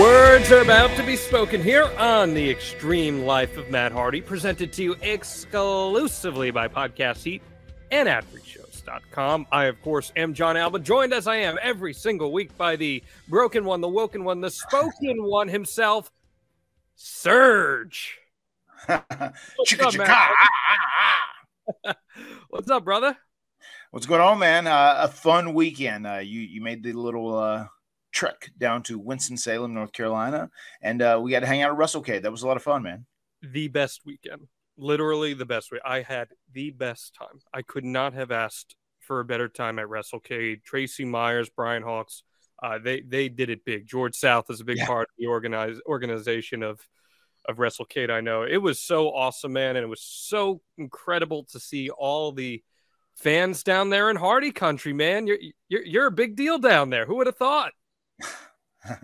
Words are about to be spoken here on the Extreme Life of Matt Hardy, presented to you exclusively by Podcast Heat and AdFreeShows.com. I, of course, am Jon Alba, joined as I am every single week by the broken one, the woken one, the spoken one himself, Surge. Chicka up. What's up, brother? What's going on, man? Uh, a fun weekend. Uh, you you made the little uh, trek down to Winston Salem, North Carolina, and uh, we got to hang out at WrestleCade. That was a lot of fun, man. The best weekend. Literally the best way. I had the best time. I could not have asked for a better time at Russell WrestleCade. Tracy Myers, Brian Hawks, uh, they they did it big. George South is a big Yeah. part of the organize, organization of of WrestleCade. I know it was so awesome, man, and it was so incredible to see all the fans down there in Hardy Country, man. You're you're, you're a big deal down there. Who would have thought?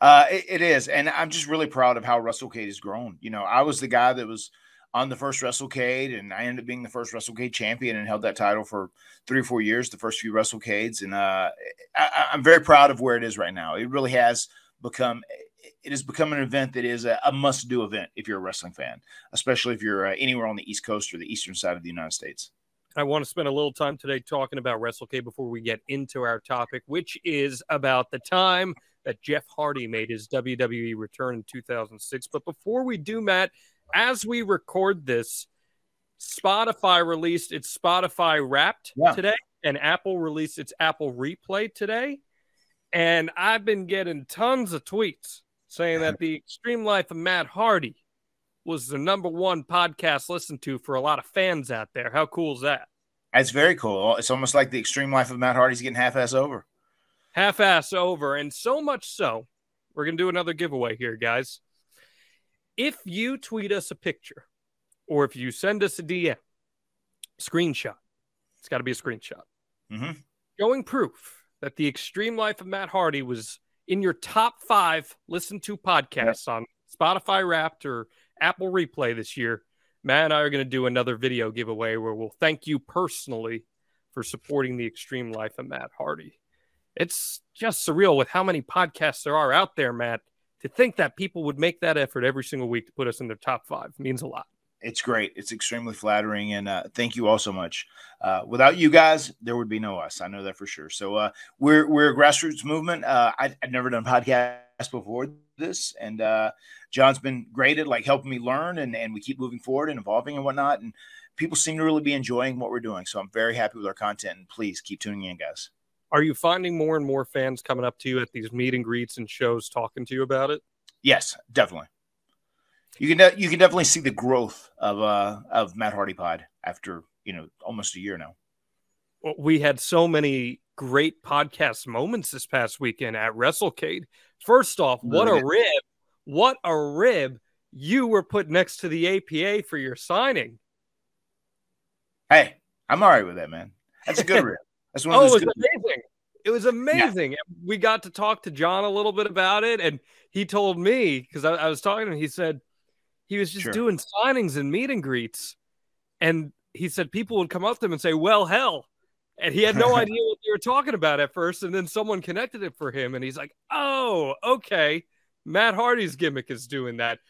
Uh, it, it is, and I'm just really proud of how WrestleCade has grown. You know, I was the guy that was on the first WrestleCade, and I ended up being the first WrestleCade champion and held that title for three or four years, the first few WrestleCades, and uh, I, I'm very proud of where it is right now. It really has become. It has become an event that is a, a must-do event if you're a wrestling fan, especially if you're uh, anywhere on the East Coast or the eastern side of the United States. I want to spend a little time today talking about WrestleCade before we get into our topic, which is about the time that Jeff Hardy made his WWE return in 2006. But before we do, Matt, as we record this, Spotify released its Spotify Wrapped Yeah. today, and Apple released its Apple Replay today. And I've been getting tons of tweets saying that the Extreme Life of Matt Hardy was the number one podcast listened to for a lot of fans out there. How cool is that? It's very cool. It's almost like the extreme life of Matt Hardy's getting half-ass over. half ass over, and so much so, we're gonna do another giveaway here, guys. If you tweet us a picture, or if you send us a DM, screenshot, it's got to be a screenshot, Mhm. showing proof that the Extreme Life of Matt Hardy was in your top five listened to podcasts on Spotify Wrapped or Apple Replay this year. Matt and I are going to do another video giveaway where we'll thank you personally for supporting the Extreme Life of Matt Hardy. It's just surreal with how many podcasts there are out there, Matt. To think that people would make that effort every single week to put us in their top five means a lot. It's great. It's extremely flattering, and uh, thank you all so much. Uh, without you guys, there would be no us. I know that for sure. So uh, we're we're a grassroots movement. Uh, I, I've never done podcasts before this, and uh, Jon's been great at like helping me learn, and and we keep moving forward and evolving and whatnot. And people seem to really be enjoying what we're doing. So I'm very happy with our content. And please keep tuning in, guys. Are you finding more and more fans coming up to you at these meet and greets and shows talking to you about it? Yes, definitely. You can de- you can definitely see the growth of uh of Matt Hardy Pod after you know almost a year now. Well, we had so many great podcast moments this past weekend at WrestleCade. First off, what a rib! What a rib! You were put next to the APA for your signing. Hey, I'm all right with that, man. That's a good rib. That's one of Oh, it was good amazing. It was amazing. We got to talk to John a little bit about it, and he told me because I, I was talking to him. He said he was just Sure. doing signings and meet and greets, and he said people would come up to him and say, "Well, hell," and he had no idea what they were talking about at first, and then someone connected it for him, and he's like, "Oh, okay." Matt Hardy's gimmick is doing that.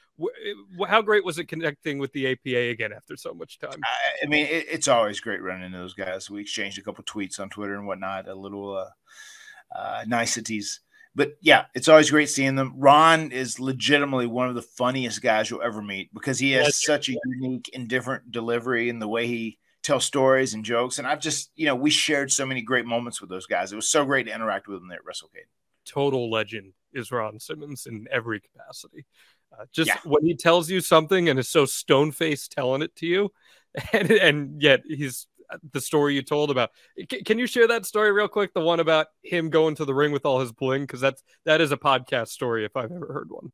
How great was it connecting with the APA again after so much time? I, mean, it, it's always great running into those guys. We exchanged a couple tweets on Twitter and whatnot, a little uh, uh, niceties. but yeah, it's always great seeing them. Ron is legitimately one of the funniest guys you'll ever meet because he has That's such a unique and different delivery in the way he tells stories and jokes. And I've just, you know, we shared so many great moments with those guys. It was so great to interact with them there at WrestleCade. Total legend is Ron Simmons in every capacity. Uh, just Yeah. when he tells you something and is so stone faced telling it to you, and, and yet he's uh, the story you told about. C- can you share that story real quick? The one about him going to the ring with all his bling, because that's that is a podcast story if I've ever heard one.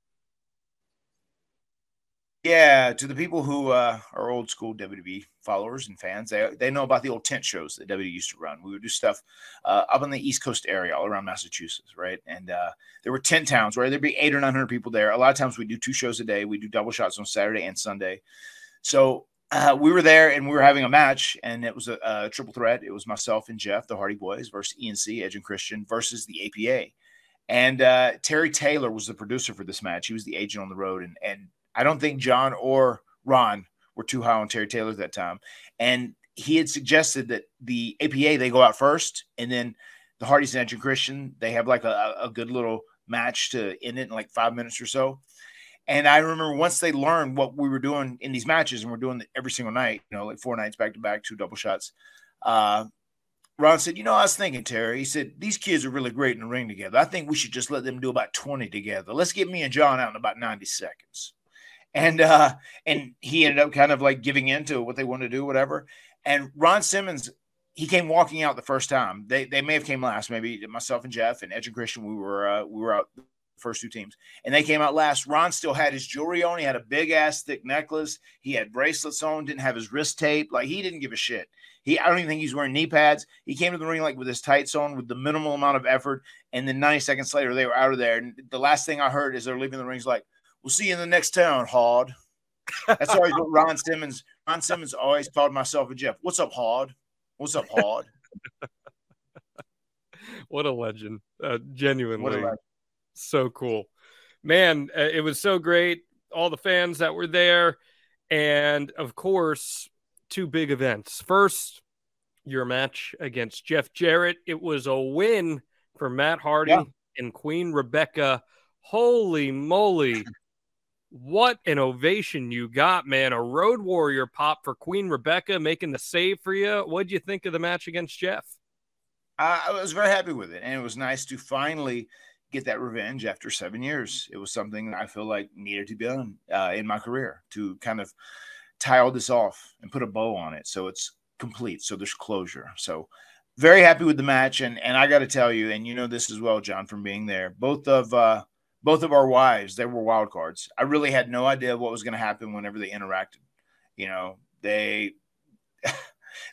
Yeah, to the people who uh, are old school WWE followers and fans, they, they know about the old tent shows that WWE used to run. We would do stuff uh, up in the East Coast area, all around Massachusetts, right? And uh, there were tent towns where there'd be eight or nine hundred people there. A lot of times we do two shows a day. We do double shots on Saturday and Sunday. So uh, we were there and we were having a match, and it was a, a triple threat. It was myself and Jeff, the Hardy Boyz, versus ENC, Edge and Christian, versus the APA. And uh, Terry Taylor was the producer for this match. He was the agent on the road, and and I don't think John or Ron were too high on Terry Taylor at that time. And he had suggested that the APA they go out first, and then the Hardys and Edge and Christian they have like a, a good little match to end it in like five minutes or so. And I remember once they learned what we were doing in these matches, and we're doing it every single night, you know, like four nights back to back, two double shots. Uh, Ron said, You know, I was thinking, Terry, he said, These kids are really great in the ring together. I think we should just let them do about 20 together. Let's get me and John out in about 90 seconds. And uh, and he ended up kind of like giving in to what they wanted to do, whatever. And Ron Simmons, he came walking out the first time. They they may have came last, maybe myself and Jeff and Edge and Christian. We were uh, we were out the first two teams, and they came out last. Ron still had his jewelry on. He had a big ass thick necklace. He had bracelets on. Didn't have his wrist tape. Like he didn't give a shit. He I don't even think he's wearing knee pads. He came to the ring like with his tights on, with the minimal amount of effort. And then 90 seconds later, they were out of there. And the last thing I heard is they're leaving the rings like, "We'll see you in the next town, Hard." That's always what Ron Simmons. Ron Simmons always called myself and Jeff. What's up, Hard? What's up, Hard? What a legend! Uh, genuinely, What a legend. so cool, man. uh, It was so great. All the fans that were there, and of course, two big events. First, your match against Jeff Jarrett. It was a win for Matt Hardy Yeah. and Queen Rebecca. Holy moly! What an ovation you got, man. A road warrior pop for Queen Rebecca making the save for you. What'd you think of the match against Jeff? I, was very happy with it, and it was nice to finally get that revenge after seven years. It was something I feel like needed to be done uh, in my career to kind of tie all this off and put a bow on it, so it's complete. So there's closure. So very happy with the match, and and I got to tell you, and you know this as well, Jon, from being there. Both of uh, both of our wives, they were wild cards. I really had no idea what was going to happen whenever they interacted. You know, they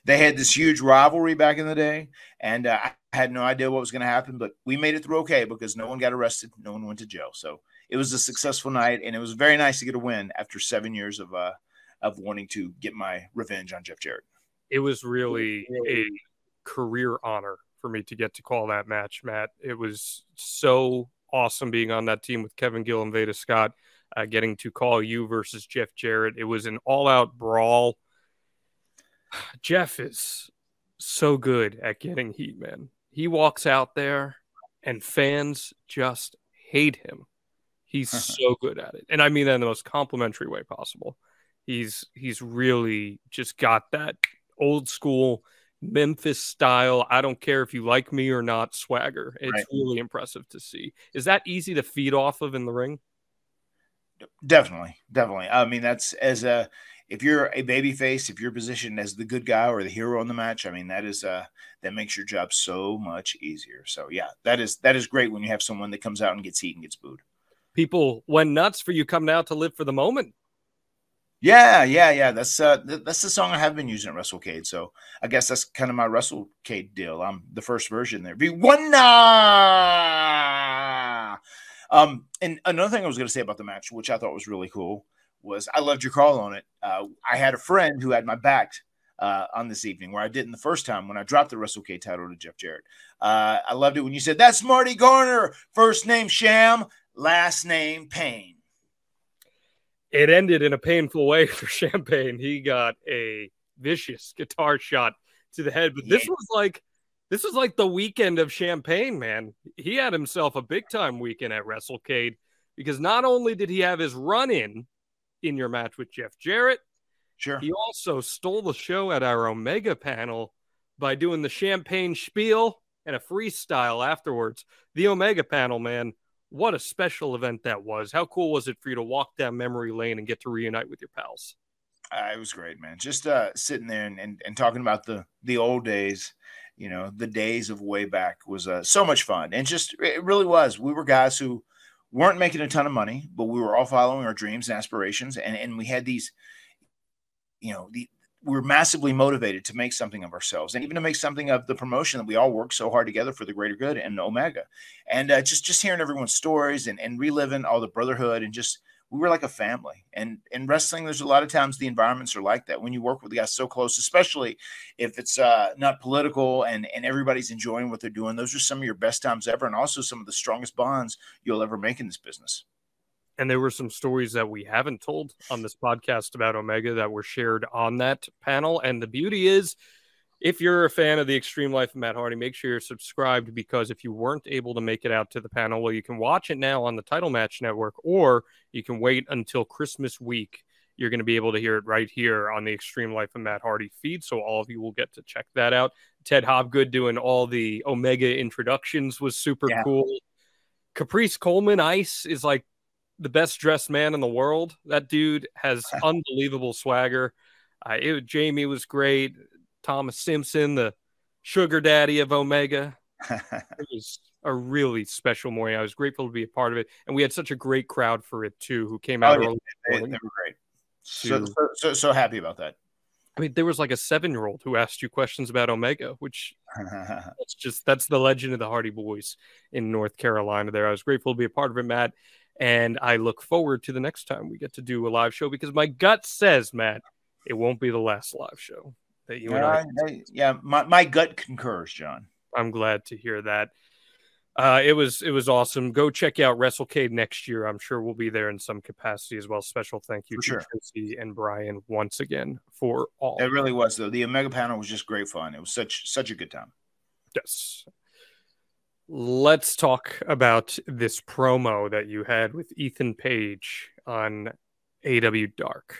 they had this huge rivalry back in the day, and uh, I had no idea what was going to happen, but we made it through okay because no one got arrested, no one went to jail. So it was a successful night, and it was very nice to get a win after seven years of uh of wanting to get my revenge on Jeff Jarrett. it was really a career honor for me to get to call that match, Matt. It was so awesome being on that team with Kevin Gill and Veda Scott, uh, getting to call you versus Jeff Jarrett. It was an all out brawl. Jeff is so good at getting heat, man. He walks out there and fans just hate him. He's so good at it. And I mean that in the most complimentary way possible. He's he's really just got that old school Memphis style. I don't care if you like me or not swagger. It's Right. really impressive to see. Is that easy to feed off of in the ring? Definitely, definitely. I mean, that's as a if you're a baby face, if you're positioned as the good guy or the hero in the match, I mean that is uh that makes your job so much easier. So yeah, that is that is great when you have someone that comes out and gets heat and gets booed. People went nuts for you coming out to live for the moment. Yeah, yeah, yeah. That's uh th- that's the song I have been using at WrestleCade. So I guess that's kind of my WrestleCade deal. I'm the first version there. Be one Um, and another thing I was going to say about the match, which I thought was really cool, was I loved your call on it. Uh, I had a friend who had my back uh, on this evening, where I didn't the first time when I dropped the WrestleCade title to Jeff Jarrett. Uh, I loved it when you said, "That's Marty Garner, first name Cham, last name Pain." It ended in a painful way for Champagne. He got a vicious guitar shot to the head, but this was like This was like the weekend of champagne, man. He had himself a big time weekend at WrestleCade because not only did he have his run in in your match with Jeff Jarrett, Sure. he also stole the show at our Omega panel by doing the champagne spiel and a freestyle afterwards. The Omega panel, man, what a special event that was. How cool was it for you to walk down memory lane and get to reunite with your pals? Uh, it was great, man. Just uh, sitting there and, and, and talking about the the old days, you know, the days of way back was uh, so much fun. And just it really was. We were guys who weren't making a ton of money, but we were all following our dreams and aspirations, and and we had these, you know, the were massively motivated to make something of ourselves and even to make something of the promotion that we all work so hard together for the greater good and omega. And uh, just just hearing everyone's stories and, and reliving all the brotherhood and just we were like a family. And in wrestling there's a lot of times the environments are like that when you work with guys so close especially if it's uh, not political and and everybody's enjoying what they're doing. Those are some of your best times ever and also some of the strongest bonds you'll ever make in this business And there were some stories that we haven't told on this podcast about Omega that were shared on that panel. And the beauty is, if you're a fan of the Extreme Life of Matt Hardy, make sure you're subscribed because if you weren't able to make it out to the panel, well, you can watch it now on the Title Match Network, or you can wait until Christmas week. You're going to be able to hear it right here on the Extreme Life of Matt Hardy feed. So all of you will get to check that out. Ted Hobgood doing all the Omega introductions was super Yeah. cool. Caprice Coleman Ice is like the best dressed man in the world. That dude has unbelievable swagger. Uh, it, Jamie was great. Thomas Simpson, the sugar daddy of Omega. It was a really special morning. I was grateful to be a part of it, and we had such a great crowd for it too, who came out Oh, yeah. they, they were great so, so, so happy about that I mean, there was like a seven year old who asked you questions about Omega, which that's just that's the legend of the Hardy Boyz in North Carolina. There, I was grateful to be a part of it, Matt, and I look forward to the next time we get to do a live show because my gut says, Matt, it won't be the last live show that you and I. yeah, I- yeah my, my gut concurs john I'm glad to hear that. Uh, it was it was awesome. Go check out WrestleCade next year. I'm sure we'll be there in some capacity as well. Special thank you For to sure. Tracy and Brian once again for all. It really was though. The Omega panel was just great fun. It was such such a good time. Yes. Let's talk about this promo that you had with Ethan Page on AEW Dark.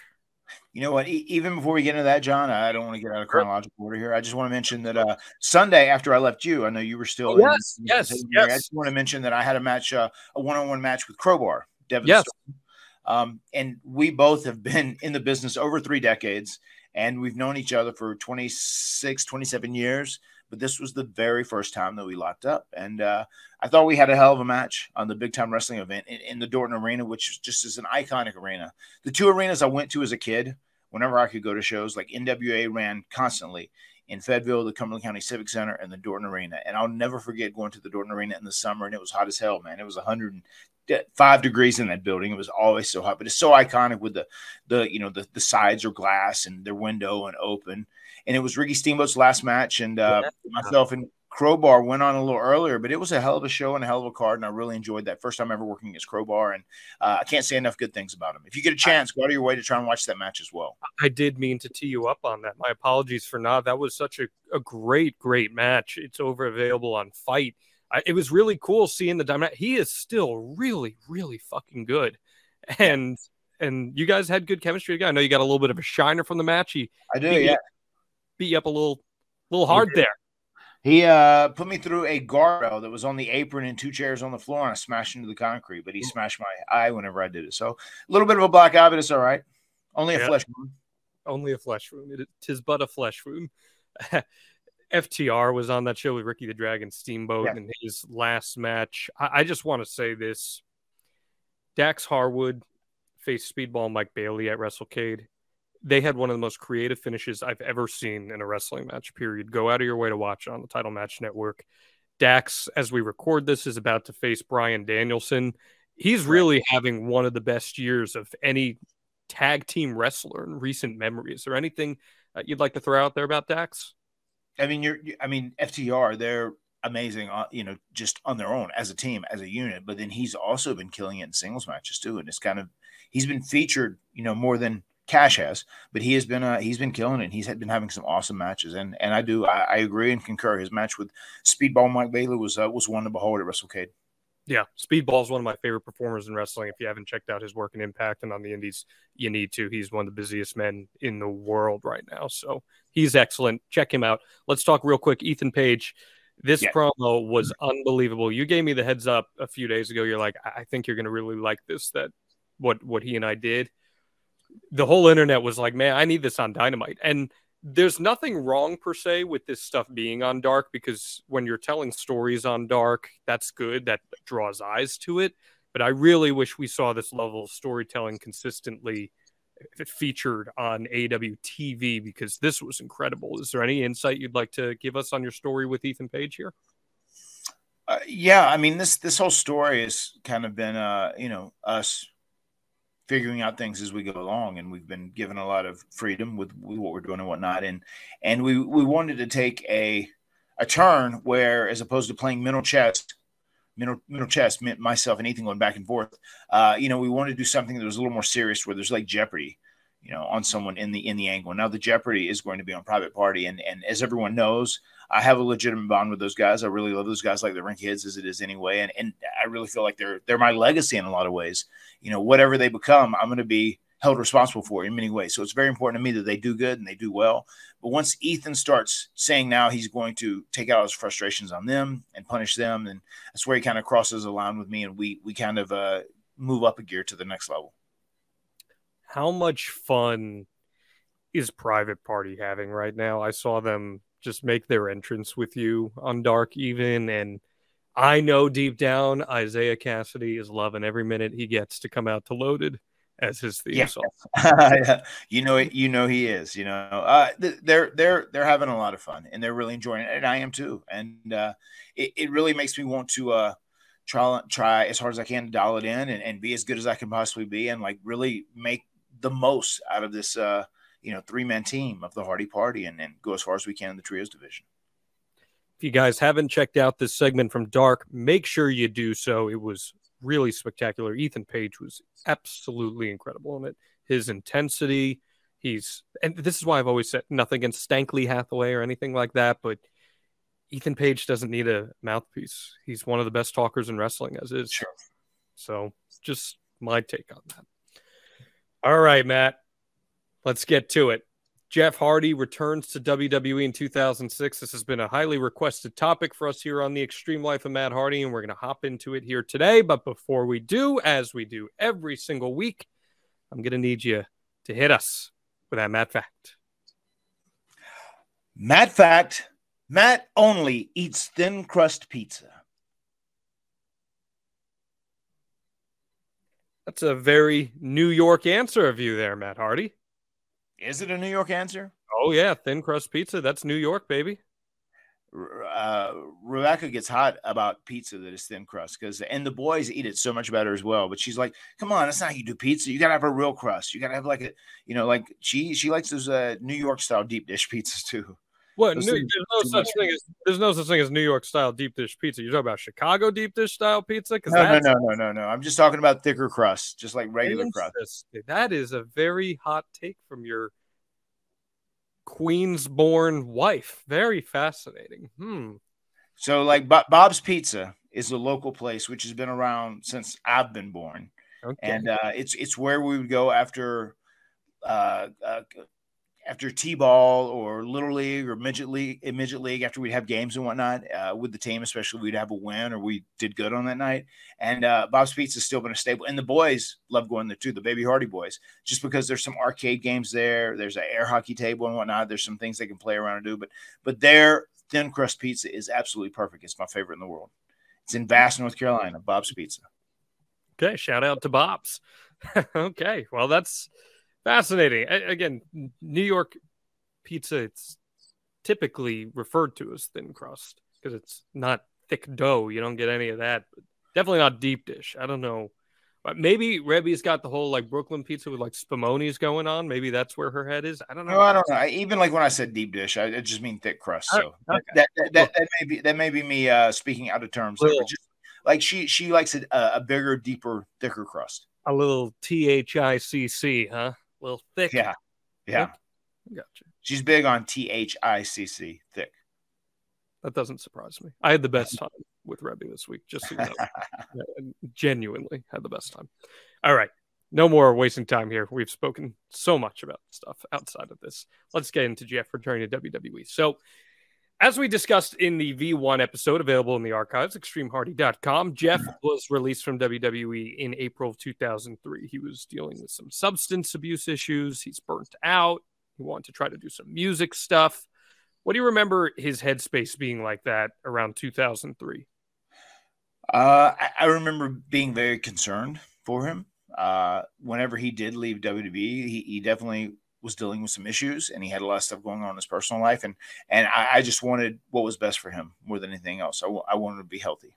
You know what? E- even before we get into that, Jon, I don't want to get out of chronological order here. I just want to mention that uh, Sunday after I left you, I know you were still. Oh, yes, in- yes, in- yes. I just want to mention that I had a match, uh, a one-on-one match with Crowbar. Devon Yes. Storm. Um, and we both have been in the business over three decades, and we've known each other for 26, 27 years. But this was the very first time that we locked up, and uh, I thought we had a hell of a match on the big time wrestling event in, in the Dorton Arena, which just is an iconic arena. The two arenas I went to as a kid, whenever I could go to shows, like NWA ran constantly in Fayetteville, the Cumberland County Civic Center, and the Dorton Arena. And I'll never forget going to the Dorton Arena in the summer, and it was hot as hell, man. It was 105 degrees in that building. It was always so hot, but it's so iconic with the the you know the the sides are glass and their window and open. And it was Ricky Steamboat's last match, and uh, myself and Crowbar went on a little earlier, but it was a hell of a show and a hell of a card, and I really enjoyed that. First time ever working as Crowbar, and uh, I can't say enough good things about him. If you get a chance, go out of your way to try and watch that match as well. I did mean to tee you up on that. My apologies for not. That was such a, a great, great match. It's over available on FITE. I, it was really cool seeing the Diamond. He is still really, really fucking good, and and you guys had good chemistry together. I know you got a little bit of a shiner from the match. He I do, He- yeah. Beat you up a little, little hard there. He uh, put me through a guardrail that was on the apron and two chairs on the floor, and I smashed into the concrete. But he smashed my eye whenever I did it. So a little bit of a black eye, but it's all right. Only a Yeah. flesh wound. Only a flesh wound. It, tis but a flesh wound. FTR was on that show with Ricky the Dragon Steamboat Yeah. in his last match. I, I just want to say this: Dax Harwood faced Speedball Mike Bailey at WrestleCade. They had one of the most creative finishes I've ever seen in a wrestling match. Period. Go out of your way to watch it on the Title Match Network. Dax, as we record this, is about to face Bryan Danielson. He's really having one of the best years of any tag team wrestler in recent memory. Is there anything uh, you'd like to throw out there about Dax? I mean, you're. I mean, FTR. They're amazing. Uh, you know, just on their own as a team, as a unit. But then he's also been killing it in singles matches too. And it's kind of he's been featured. You know, more than Cash has, but he has been uh, he's been killing it. He's had, been having some awesome matches, and and I do I, I agree and concur. His match with Speedball Mike Bailey was uh, was one to behold at WrestleCade. Yeah, Speedball is one of my favorite performers in wrestling. If you haven't checked out his work in Impact and on the Indies, you need to. He's one of the busiest men in the world right now, so he's excellent. Check him out. Let's talk real quick. Ethan Page. This Yeah. promo was unbelievable. You gave me the heads up a few days ago. You're like, I I think you're going to really like this. That what what he and I did. The whole internet was like, man, I need this on Dynamite. And there's nothing wrong per se with this stuff being on Dark because when you're telling stories on Dark, that's good. That draws eyes to it. But I really wish we saw this level of storytelling consistently featured on AEW TV because this was incredible. Is there any insight you'd like to give us on your story with Ethan Page here? Uh, yeah, I mean this this whole story has kind of been uh, you know us figuring out things as we go along, and we've been given a lot of freedom with, with what we're doing and whatnot, and and we we wanted to take a a turn where as opposed to playing mental chess. Mental, mental chess, myself and Ethan going back and forth. Uh, you know, we wanted to do something that was a little more serious, where there's like Jeopardy, you know, on someone in the in the angle. Now the Jeopardy is going to be on Private Party, and and as everyone knows, I have a legitimate bond with those guys. I really love those guys like the Rink Kids as it is anyway. And and I really feel like they're they're my legacy in a lot of ways. You know, whatever they become, I'm gonna be held responsible for in many ways. So it's very important to me that they do good and they do well. But once Ethan starts saying now he's going to take out his frustrations on them and punish them, and that's where he kind of crosses a line with me and we we kind of uh move up a gear to the next level. How much fun is Private Party having right now? I saw them just make their entrance with you on Dark Even, and I know deep down Isiah Kassidy is loving every minute he gets to come out to Loaded as his theme Yeah. song. you know it. You know he is. You know, uh, they're they're they're having a lot of fun and they're really enjoying it, and I am too. And uh, it it really makes me want to uh, try try as hard as I can to dial it in and, and be as good as I can possibly be, and like really make the most out of this uh, you know three man team of the Hardy Party, and, and go as far as we can in the trios division. If you guys haven't checked out this segment from Dark, make sure you do so. It was really spectacular. Ethan Page was absolutely incredible in it. His intensity, he's, and this is why I've always said nothing against Stokely Hathaway or anything like that, but Ethan Page doesn't need a mouthpiece. He's one of the best talkers in wrestling as is. Sure. So just my take on that. All right, Matt, let's get to it. Jeff Hardy returns to WWE in 2006. This has been a highly requested topic for us here on the Extreme Life of Matt Hardy, and we're going to hop into it here today. But before we do, as we do every single week, I'm going to need you to hit us with that Matt fact. Matt fact: Matt only eats thin crust pizza. That's a very New York answer of you there, Matt Hardy. Is it a New York answer? Oh, yeah, thin crust pizza. That's New York, baby. uh, Rebecca gets hot about pizza that is thin crust because, and the boys eat it so much better as well. But she's like, "Come on, that's not how you do pizza. You gotta have a real crust. You gotta have like a, you know, like she she likes those uh, New York style deep dish pizzas too. What? New, there's no such much. thing as there's no such thing as New York style deep dish pizza. You're talking about Chicago deep dish style pizza because No, no, no, no, no, no. I'm just talking about thicker crust, just like regular crust. Interesting. That is a very hot take from your Queens born wife. Very fascinating. Hmm. So, like Bo- Bob's Pizza is a local place which has been around since I've been born. Okay. and uh, it's it's where we would go after uh, uh, after t-ball or little league or midget league midget league after we'd have games and whatnot uh, with the team especially we'd have a win or we did good on that night and uh, bob's pizza has still been a staple and the boys love going there too the baby hardy boys just because there's some arcade games there there's an air hockey table and whatnot there's some things they can play around and do but but their thin crust pizza is absolutely perfect it's my favorite in the world it's in Vass, North Carolina. Bob's Pizza. Okay, shout out to Bob's. okay, well that's fascinating. A- again, New York pizza it's typically referred to as thin crust because it's not thick dough. You don't get any of that. But definitely not deep dish. I don't know. But maybe Reby's got the whole like Brooklyn pizza with like spumoni's going on. Maybe that's where her head is. I don't know. No, I don't know. I, even like when I said deep dish, I, I just mean thick crust. Oh, So okay. that, that, that, that may be that may be me uh, speaking out of terms. there, just like she she likes a, a bigger, deeper, thicker crust. A little T H I C C, huh? A little thick. Yeah. Yeah. Gotcha. She's big on T H I C C, thick. That doesn't surprise me. I had the best time with Reby this week, just so you know. Genuinely had the best time. All right. No more wasting time here. We've spoken so much about stuff outside of this. Let's get into Jeff returning to WWE. So, as we discussed in the V1 episode available in the archives, extremehardy.com, Jeff was released from WWE in April of 2003. He was dealing with some substance abuse issues. He's burnt out. He wanted to try to do some music stuff. What do you remember his headspace being like that around 2003? Uh, I, I remember being very concerned for him. Uh, whenever he did leave WWE, he, he definitely was dealing with some issues and he had a lot of stuff going on in his personal life. And, and I, I just wanted what was best for him more than anything else. I, w- I wanted to be healthy.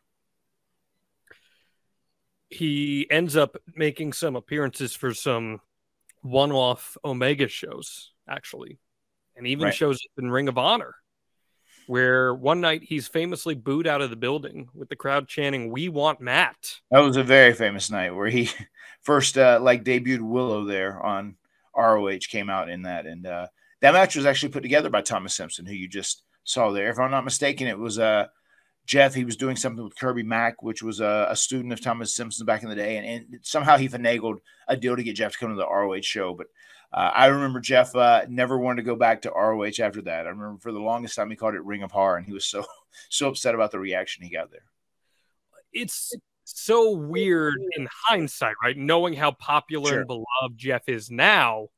He ends up making some appearances for some one off Omega shows, actually, and even Right. shows up in Ring of Honor, where one night he's famously booed out of the building with the crowd chanting, We want Matt. That was a very famous night where he first uh, like debuted Willow there on ROH came out in that, and uh, that match was actually put together by Thomas Simpson, who you just saw there. If I'm not mistaken, it was uh, Jeff. He was doing something with Kirby Mack, which was a, a student of Thomas Simpson back in the day, and, and somehow he finagled a deal to get Jeff to come to the ROH show. But uh, I remember Jeff uh, never wanted to go back to ROH after that. I remember for the longest time he called it Ring of Horror, and he was so so upset about the reaction he got there. It's so weird in hindsight, right? Knowing how popular Sure. and beloved Jeff is now,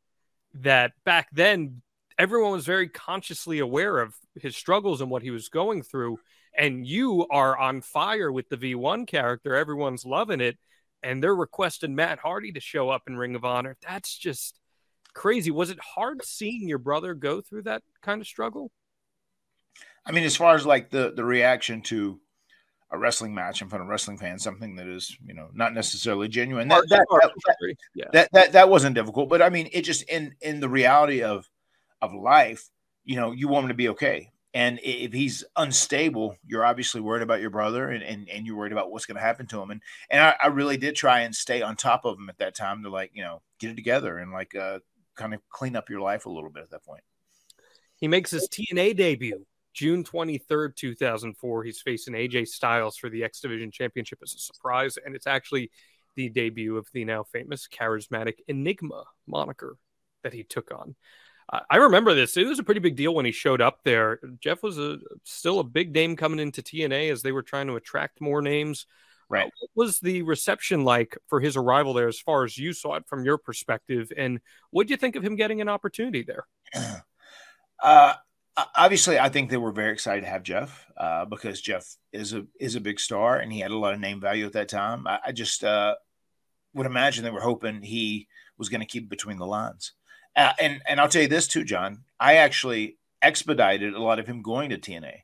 that back then everyone was very consciously aware of his struggles and what he was going through. And you are on fire with the V1 character. Everyone's loving it. And they're requesting Matt Hardy to show up in Ring of Honor. That's just crazy. Was it hard seeing your brother go through that kind of struggle? I mean, as far as like the the reaction to a wrestling match in front of wrestling fans, something that is you know not necessarily genuine. That that, that, that, yeah. that that that wasn't difficult, but I mean, it just in in the reality of of life, you know, you want him to be okay. And if he's unstable, you're obviously worried about your brother, and and, and you're worried about what's going to happen to him. And and I, I really did try and stay on top of him at that time to like you know get it together and like uh kind of clean up your life a little bit at that point. He makes his TNA debut June 23rd, 2004. He's facing AJ Styles for the X Division Championship as a surprise, and it's actually the debut of the now famous charismatic Enigma moniker that he took on. Uh, I remember this. It was a pretty big deal when he showed up there. Jeff was a, still a big name coming into TNA as they were trying to attract more names. Right. Uh, what was the reception like for his arrival there, as far as you saw it from your perspective? And what do you think of him getting an opportunity there? Uh, obviously, I think they were very excited to have Jeff uh, because Jeff is a is a big star and he had a lot of name value at that time. I, I just uh, would imagine they were hoping he was going to keep between the lines. Uh, and and I'll tell you this too, Jon. I actually expedited a lot of him going to TNA.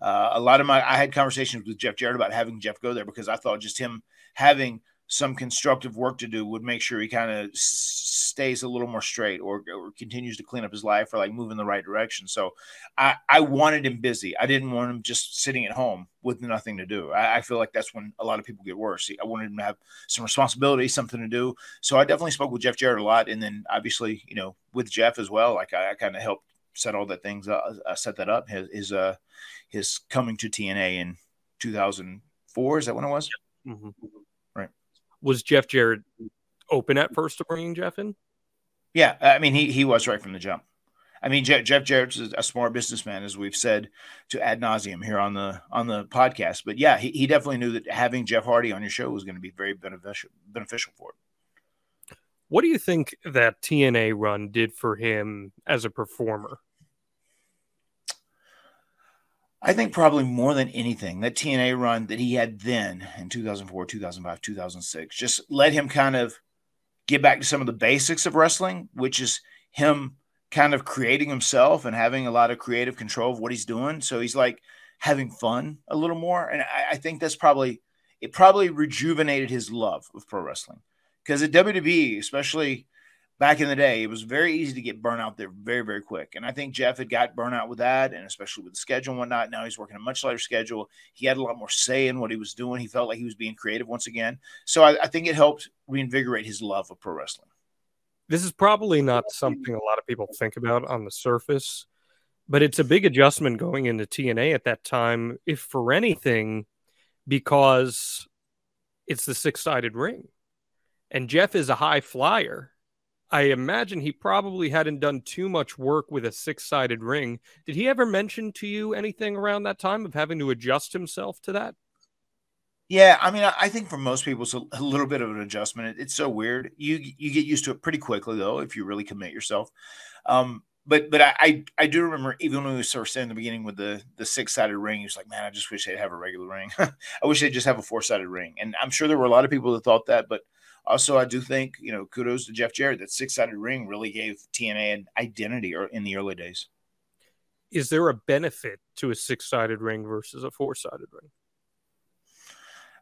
Uh, a lot of my I had conversations with Jeff Jarrett about having Jeff go there because I thought just him having some constructive work to do would make sure he kind of stays a little more straight or, or continues to clean up his life or like move in the right direction. So I, I wanted him busy. I didn't want him just sitting at home with nothing to do. I, I feel like that's when a lot of people get worse. I wanted him to have some responsibility, something to do. So I definitely spoke with Jeff Jarrett a lot. And then obviously, you know, with Jeff as well, like I, I kind of helped set all that things, uh, uh, set that up. His, his, uh, his coming to TNA in 2004. Is that when it was? Mhm. Was Jeff Jarrett open at first to bringing Jeff in? Yeah, I mean he he was right from the jump. I mean Jeff, Jeff Jarrett's a smart businessman, as we've said to ad nauseum here on the on the podcast. But yeah, he, he definitely knew that having Jeff Hardy on your show was going to be very beneficial beneficial for him. What do you think that TNA run did for him as a performer? I think probably more than anything, that TNA run that he had then in 2004, 2005, 2006 just let him kind of get back to some of the basics of wrestling, which is him kind of creating himself and having a lot of creative control of what he's doing. So he's like having fun a little more. And I, I think that's probably, it probably rejuvenated his love of pro wrestling. Because at WWE, especially back in the day, it was very easy to get burnout there very, very quick. And I think Jeff had got burnout with that, and especially with the schedule and whatnot. Now he's working a much lighter schedule. He had a lot more say in what he was doing. He felt like he was being creative once again. So I, I think it helped reinvigorate his love of pro wrestling. This is probably not something a lot of people think about on the surface, but it's a big adjustment going into TNA at that time, if for anything, because it's the six sided ring. And Jeff is a high flyer. I imagine he probably hadn't done too much work with a six sided ring. Did he ever mention to you anything around that time of having to adjust himself to that? Yeah, I mean, I think for most people, it's a, little bit of an adjustment. It's so weird. You you get used to it pretty quickly, though, if you really commit yourself. Um, but but I I, I do remember even when we of said in the beginning with the the six sided ring, he was like, man, I just wish they'd have a regular ring. I wish they'd just have a four sided ring. And I'm sure there were a lot of people that thought that, but also I do think you know kudos to Jeff Jarrett that six sided ring really gave TNA an identity or in the early days. Is there a benefit to a six sided ring versus a four sided ring?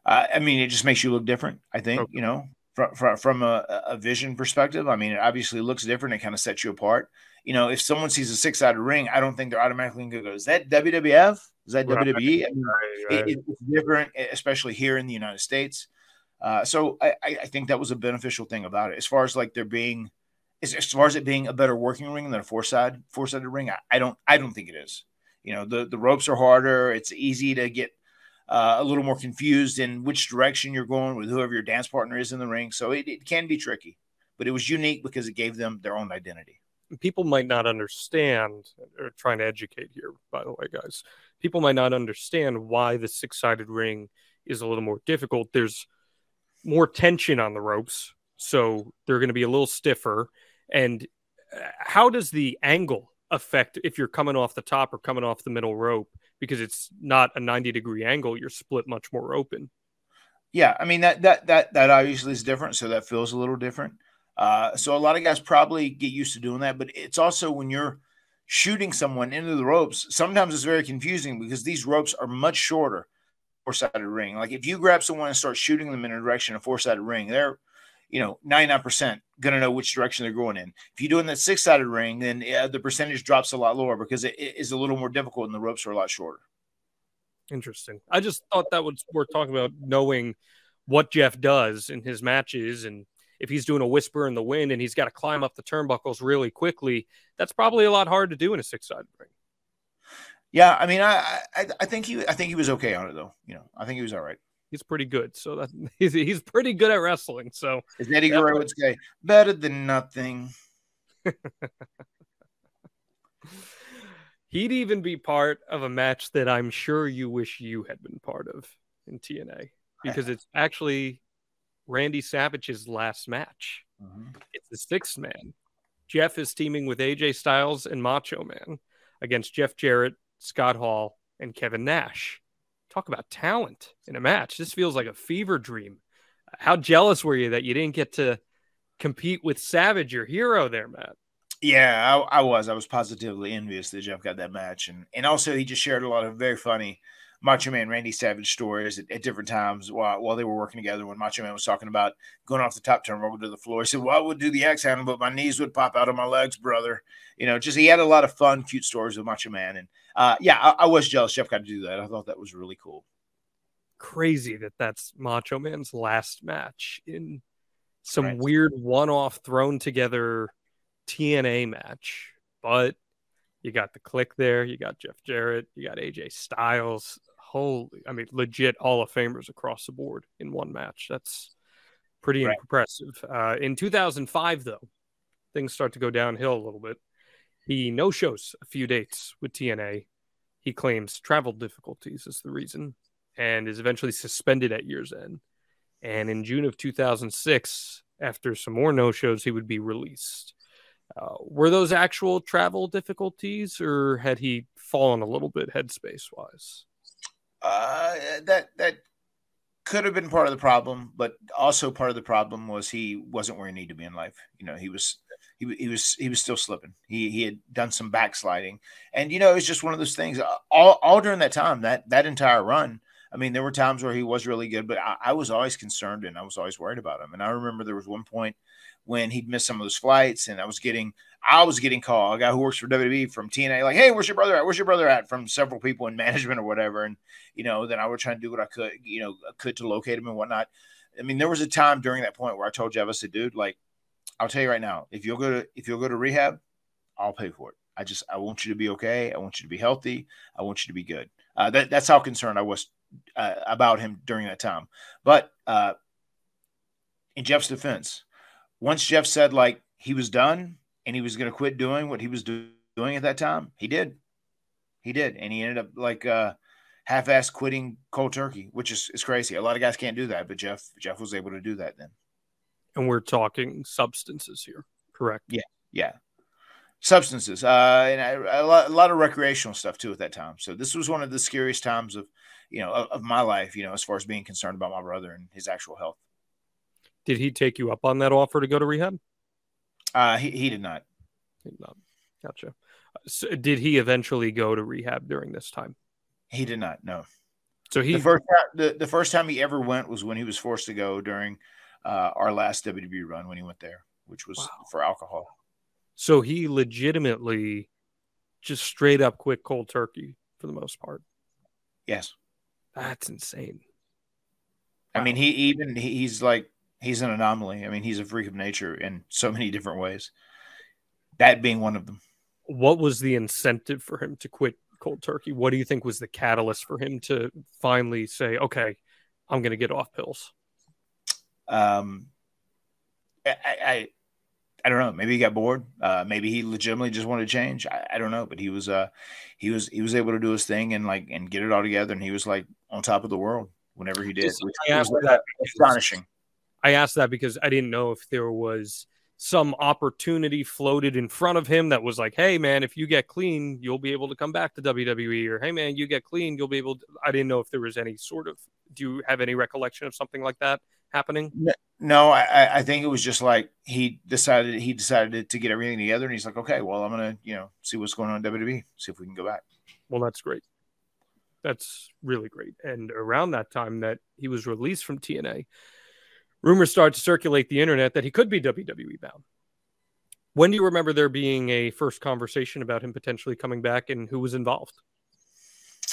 Uh, I mean, it just makes you look different. I think Okay. you know from from, from a, a vision perspective. I mean, it obviously looks different. It kind of sets you apart. You know, if someone sees a six sided ring, I don't think they're automatically going to go, "Is that WWF? Is that Right. WWE?" I mean, it, it- it's different, especially here in the United States. Uh, so I, I think that was a beneficial thing about it. As far as like there being, as, as far as it being a better working ring than a four side four sided ring, I, I don't I don't think it is. You know, the the ropes are harder. It's easy to get uh, a little more confused in which direction you're going with whoever your dance partner is in the ring. So it, it can be tricky, but it was unique because it gave them their own identity. people might not understand or trying to educate here by the way guys people might not understand why the six-sided ring is a little more difficult there's more tension on the ropes so they're going to be a little stiffer and uh, how does the angle affect if you're coming off the top or coming off the middle rope because it's not a 90 degree angle you're split much more open Yeah, I mean that that that that obviously is different, so that feels a little different. Uh, so a lot of guys probably get used to doing that, but it's also when you're shooting someone into the ropes, sometimes it's very confusing because these ropes are much shorter. Four sided ring, like if you grab someone and start shooting them in a direction a four sided ring, they're you know 99% gonna know which direction they're going in. If you're doing that six sided ring, then the percentage drops a lot lower because it, it is a little more difficult and the ropes are a lot shorter. Interesting. I just thought that was worth talking about, knowing what Jeff does in his matches, and if he's doing a whisper in the wind and he's got to climb up the turnbuckles really quickly, that's probably a lot hard to do in a six-sided ring. Yeah, I mean, I, I I think he I think he was okay on it though. You know, I think he was all right. He's pretty good, so that he's, he's pretty good at wrestling. So As Eddie Guerrero would say, better than nothing. he'd even be part of a match that I'm sure you wish you had been part of in TNA because it's actually Randy Savage's last match. Mm-hmm. It's the sixth man. Jeff is teaming with AJ Styles and Macho Man against Jeff Jarrett, Scott Hall, and Kevin Nash. Talk about talent in a match. This feels like a fever dream. How jealous were you that you didn't get to compete with Savage, your hero there, Matt? Yeah, I, I was. I was positively envious that Jeff got that match, and and also he just shared a lot of very funny Macho Man Randy Savage stories at, at different times while while they were working together. When Macho Man was talking about going off the top turnbuckle to the floor, he said, "Well, I would do the X handle, but my knees would pop out of my legs, brother." You know, just he had a lot of fun, cute stories with Macho Man, and uh, yeah, I, I was jealous Jeff got to do that. I thought that was really cool. Crazy that that's Macho Man's last match in some Right. weird one-off thrown together TNA match, but you got the Kliq there. You got Jeff Jarrett. You got AJ Styles. Holy, I mean, legit Hall of Famers across the board in one match. That's pretty Right. impressive. Uh, in 2005, though, things start to go downhill a little bit. He no shows a few dates with TNA. He claims travel difficulties is the reason and is eventually suspended at year's end. And in June of 2006, after some more no shows, he would be released. Uh, were those actual travel difficulties, or had he fallen a little bit headspace wise? Uh, that that could have been part of the problem, but also part of the problem was he wasn't where he needed to be in life. You know, he was he, he was he was still slipping. He he had done some backsliding, and you know, it was just one of those things. All all during that time, that that entire run. I mean, there were times where he was really good, but I, I was always concerned and I was always worried about him. And I remember there was one point when he'd missed some of those flights, and I was getting I was getting called. A guy who works for WWE from TNA, like, "Hey, where's your brother at? Where's your brother at?" From several people in management or whatever, and you know, then I would try and do what I could, you know, could to locate him and whatnot. I mean, there was a time during that point where I told said, dude, like, I'll tell you right now, if you'll go to if you'll go to rehab, I'll pay for it. I just I want you to be okay. I want you to be healthy. I want you to be good. Uh, that, that's how concerned I was uh, about him during that time. But uh, in Jeff's defense, once Jeff said like he was done and he was going to quit doing what he was do- doing at that time, he did. He did, and he ended up like uh, half-ass quitting cold turkey, which is, is crazy. A lot of guys can't do that, but Jeff Jeff was able to do that then. And we're talking substances here, correct? Yeah, yeah. Substances, uh, and a, a, lot, a lot of recreational stuff too at that time. So this was one of the scariest times of, you know, of, of my life. You know, as far as being concerned about my brother and his actual health. Did he take you up on that offer to go to rehab? Uh, he he did not. He did not. Gotcha. So did he eventually go to rehab during this time? He did not. No. So he the first the, the first time he ever went was when he was forced to go during uh, our last WWE run when he went there, which was Wow. for alcohol. so he legitimately just straight up quit cold turkey for the most part. Yes. That's insane. I mean, he even he's like he's an anomaly. I mean, he's a freak of nature in so many different ways. That being one of them. What was the incentive for him to quit cold turkey? What do you think was the catalyst for him to finally say, "Okay, I'm going to get off pills"? Um, I, I I don't know. Maybe he got bored. Uh, maybe he legitimately just wanted to change. I, I don't know. But he was uh he was he was able to do his thing and like and get it all together. And he was like on top of the world whenever he did. Just- I asked that astonishing. I asked that because I didn't know if there was some opportunity floated in front of him that was like, "Hey, man, if you get clean, you'll be able to come back to WWE," or "Hey, man, you get clean, you'll be able." To... I didn't know if there was any sort of. Do you have any recollection of something like that happening? No, I, I- I think it was just like he decided he decided to get everything together, and he's like, okay, well, I'm gonna you know see what's going on in WWE, see if we can go back. Well, that's great. That's really great. And around that time that he was released from TNA, rumors started to circulate the internet that he could be WWE bound. When do you remember there being a first conversation about him potentially coming back and who was involved?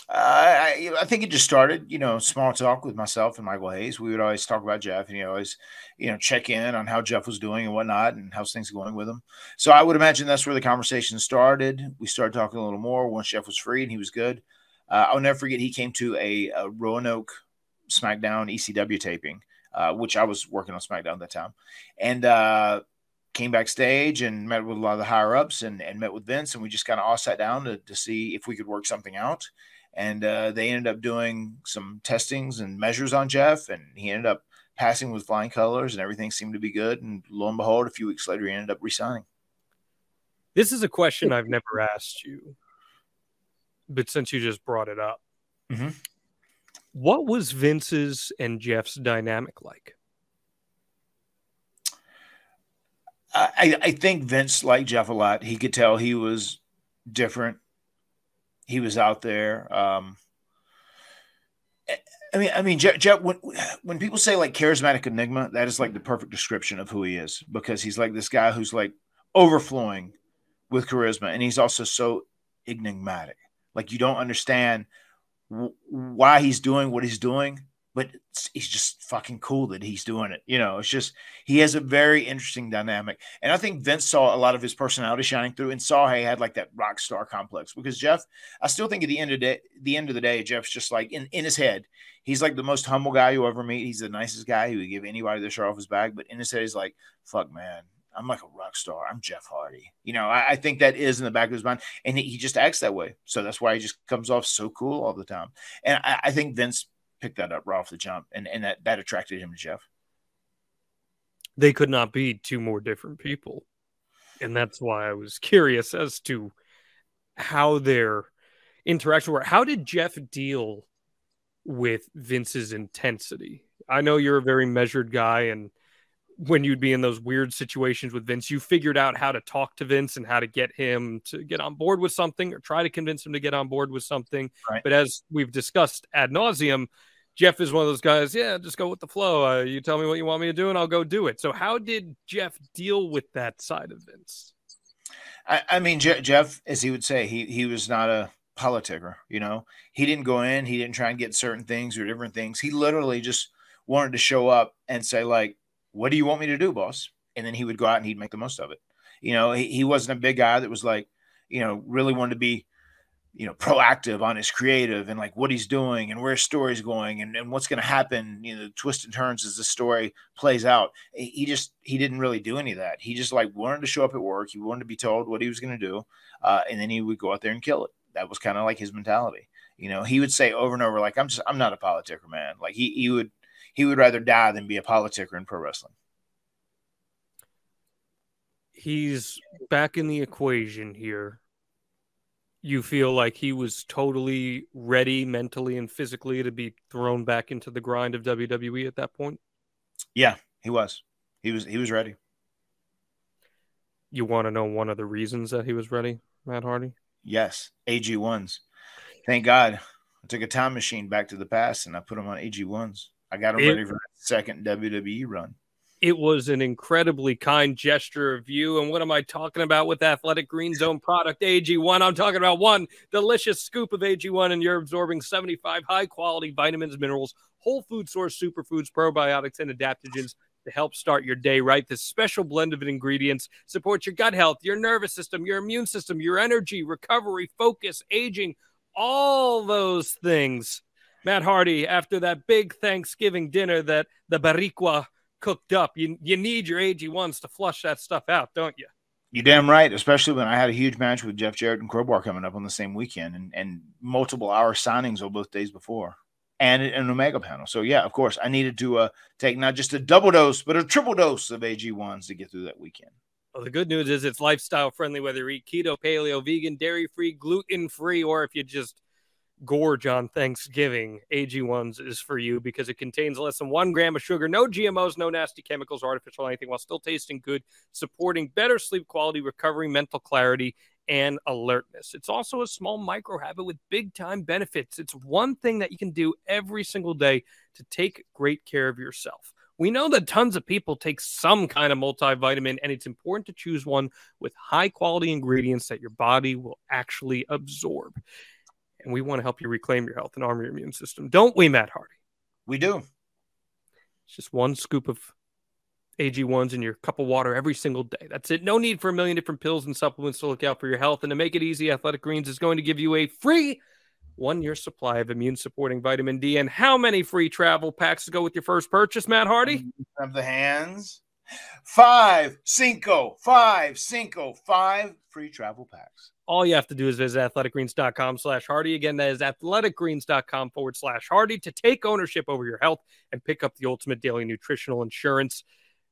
I, I think it just started, you know, small talk with myself and Michael Hayes. We would always talk about Jeff and you know, always, you know, check in on how Jeff was doing and whatnot and how's things going with him. So I would imagine that's where the conversation started. We started talking a little more once Jeff was free and he was good. Uh, I'll never forget he came to a, a Roanoke SmackDown ECW taping, uh, which I was working on SmackDown at that time, and uh, came backstage and met with a lot of the higher ups and, and met with Vince, and we just kind of all sat down to, to see if we could work something out and uh, they ended up doing some testings and measures on Jeff, and he ended up passing with flying colors, and everything seemed to be good. And lo and behold, a few weeks later, he ended up resigning. This is a question I've never asked you, but since you just brought it up, Mhm. what was Vince's and Jeff's dynamic like? I, I think Vince liked Jeff a lot. He could tell he was different. He was out there. Um, I mean, I mean, Jeff, when, when people say like charismatic enigma, that is like the perfect description of who he is because he's like this guy who's like overflowing with charisma, and he's also so enigmatic. Like you don't understand w- why he's doing what he's doing, but it's, he's just fucking cool that he's doing it. You know, it's just he has a very interesting dynamic, and I think Vince saw a lot of his personality shining through, and saw he had like that rock star complex. Because Jeff, I still think at the end of the day, the end of the day, Jeff's just like in in his head, he's like the most humble guy you ever meet. He's the nicest guy. who would give anybody the shirt off his back, but in his head, he's like, "Fuck, man." I'm like a rock star. I'm Jeff Hardy. You know, I, I think that is in the back of his mind, and he, he just acts that way. So that's why he just comes off so cool all the time. And I, I think Vince picked that up right off the jump, and, and that, that attracted him to Jeff. They could not be two more different people. And that's why I was curious as to how their interaction were. How did Jeff deal with Vince's intensity? I know you're a very measured guy, and when you'd be in those weird situations with Vince, you figured out how to talk to Vince and how to get him to get on board with something or try to convince him to get on board with something. Right. But as we've discussed ad nauseum, Jeff is one of those guys. Yeah, just go with the flow. Uh, you tell me what you want me to do, and I'll go do it. So, how did Jeff deal with that side of Vince? I, I mean, Je- Jeff, as he would say, he he was not a politicker. You know, he didn't go in, he didn't try and get certain things or different things. He literally just wanted to show up and say, like, "What do you want me to do, boss?" and then he would go out and he'd make the most of it. You know, he, he wasn't a big guy that was like, you know, really wanted to be, you know, proactive on his creative and like what he's doing and where his story's going and, and what's going to happen, you know, twists and turns as the story plays out. He just, he didn't really do any of that. He just like wanted to show up at work. He wanted to be told what he was going to do. Uh, and then he would go out there and kill it. That was kind of like his mentality. You know, he would say over and over, like, I'm just, I'm not a politicker, man. Like he, he would, he would rather die than be a politicker in pro wrestling. He's back in the equation here. You feel like he was totally ready mentally and physically to be thrown back into the grind of WWE at that point? Yeah, he was. He was, he was ready. You want to know one of the reasons that he was ready, Matt Hardy? Yes, AG1s. Thank God. I took a time machine back to the past and I put him on AG1s. I got him It- ready for that second WWE run. It was an incredibly kind gesture of you. And what am I talking about with Athletic Greens' own product AG1? I'm talking about one delicious scoop of AG1, and you're absorbing 75 high quality vitamins, minerals, whole food source superfoods, probiotics, and adaptogens to help start your day right. This special blend of ingredients supports your gut health, your nervous system, your immune system, your energy, recovery, focus, aging, all those things. Matt Hardy, after that big Thanksgiving dinner that the Boricua cooked up. You you need your AG1s to flush that stuff out, don't you? You damn right, especially when I had a huge match with Jeff Jarrett and Crowbar coming up on the same weekend and, and multiple hour signings on both days before and an Omega panel. So yeah, of course, I needed to uh, take not just a double dose, but a triple dose of AG1s to get through that weekend. Well, the good news is it's lifestyle friendly, whether you eat keto, paleo, vegan, dairy free, gluten free, or if you just gorge on Thanksgiving, AG1s is for you because it contains less than one gram of sugar, no GMOs, no nasty chemicals, or artificial anything, while still tasting good, supporting better sleep quality, recovery, mental clarity, and alertness. It's also a small micro habit with big time benefits. It's one thing that you can do every single day to take great care of yourself. We know that tons of people take some kind of multivitamin, and it's important to choose one with high quality ingredients that your body will actually absorb. And we want to help you reclaim your health and arm your immune system, don't we, Matt Hardy? We do. It's just one scoop of AG1s in your cup of water every single day. That's it. No need for a million different pills and supplements to look out for your health. And to make it easy, Athletic Greens is going to give you a free one year supply of immune supporting vitamin D. And how many free travel packs to go with your first purchase, Matt Hardy? Of the hands. Five, cinco, five, cinco, five free travel packs. All you have to do is visit athleticgreens.com slash Hardy. Again, that is athleticgreens.com forward slash Hardy to take ownership over your health and pick up the ultimate daily nutritional insurance.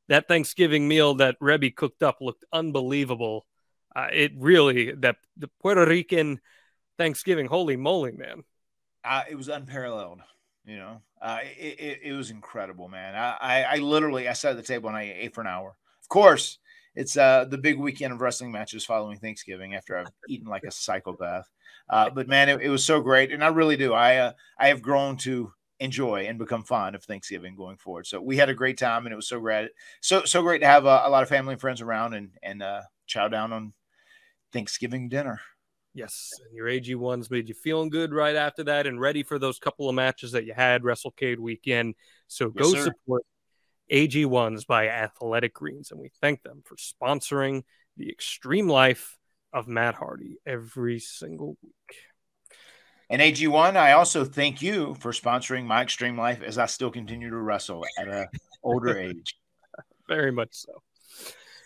That Thanksgiving meal that Reby cooked up looked unbelievable. Uh, it really, that the Puerto Rican Thanksgiving, holy moly, man. uh, it was unparalleled. You know, uh, it, it, it was incredible, man. I, I, I literally I sat at the table and I ate for an hour. Of course, it's uh, the big weekend of wrestling matches following Thanksgiving after I've eaten like a psychopath. Uh, but man, it, it was so great, and I really do. I uh, I have grown to enjoy and become fond of Thanksgiving going forward. So we had a great time, and it was so great, so so great to have uh, a lot of family and friends around and and uh, chow down on Thanksgiving dinner. Yes, and your AG1s made you feeling good right after that and ready for those couple of matches that you had WrestleCade weekend. So go sir. support AG1s by Athletic Greens, and we thank them for sponsoring the extreme life of Matt Hardy every single week. And AG1, I also thank you for sponsoring my extreme life as I still continue to wrestle at an older age. Very much so.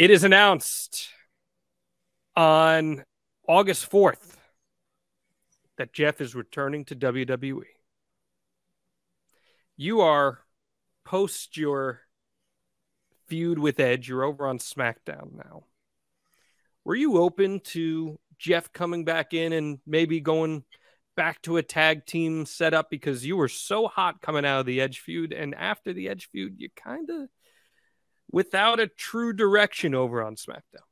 It is announced on August 4th that Jeff is returning to WWE. You are post your feud with Edge, you're over on SmackDown now. Were you open to Jeff coming back in and maybe going back to a tag team setup because you were so hot coming out of the Edge feud and after the Edge feud you kind of without a true direction over on SmackDown.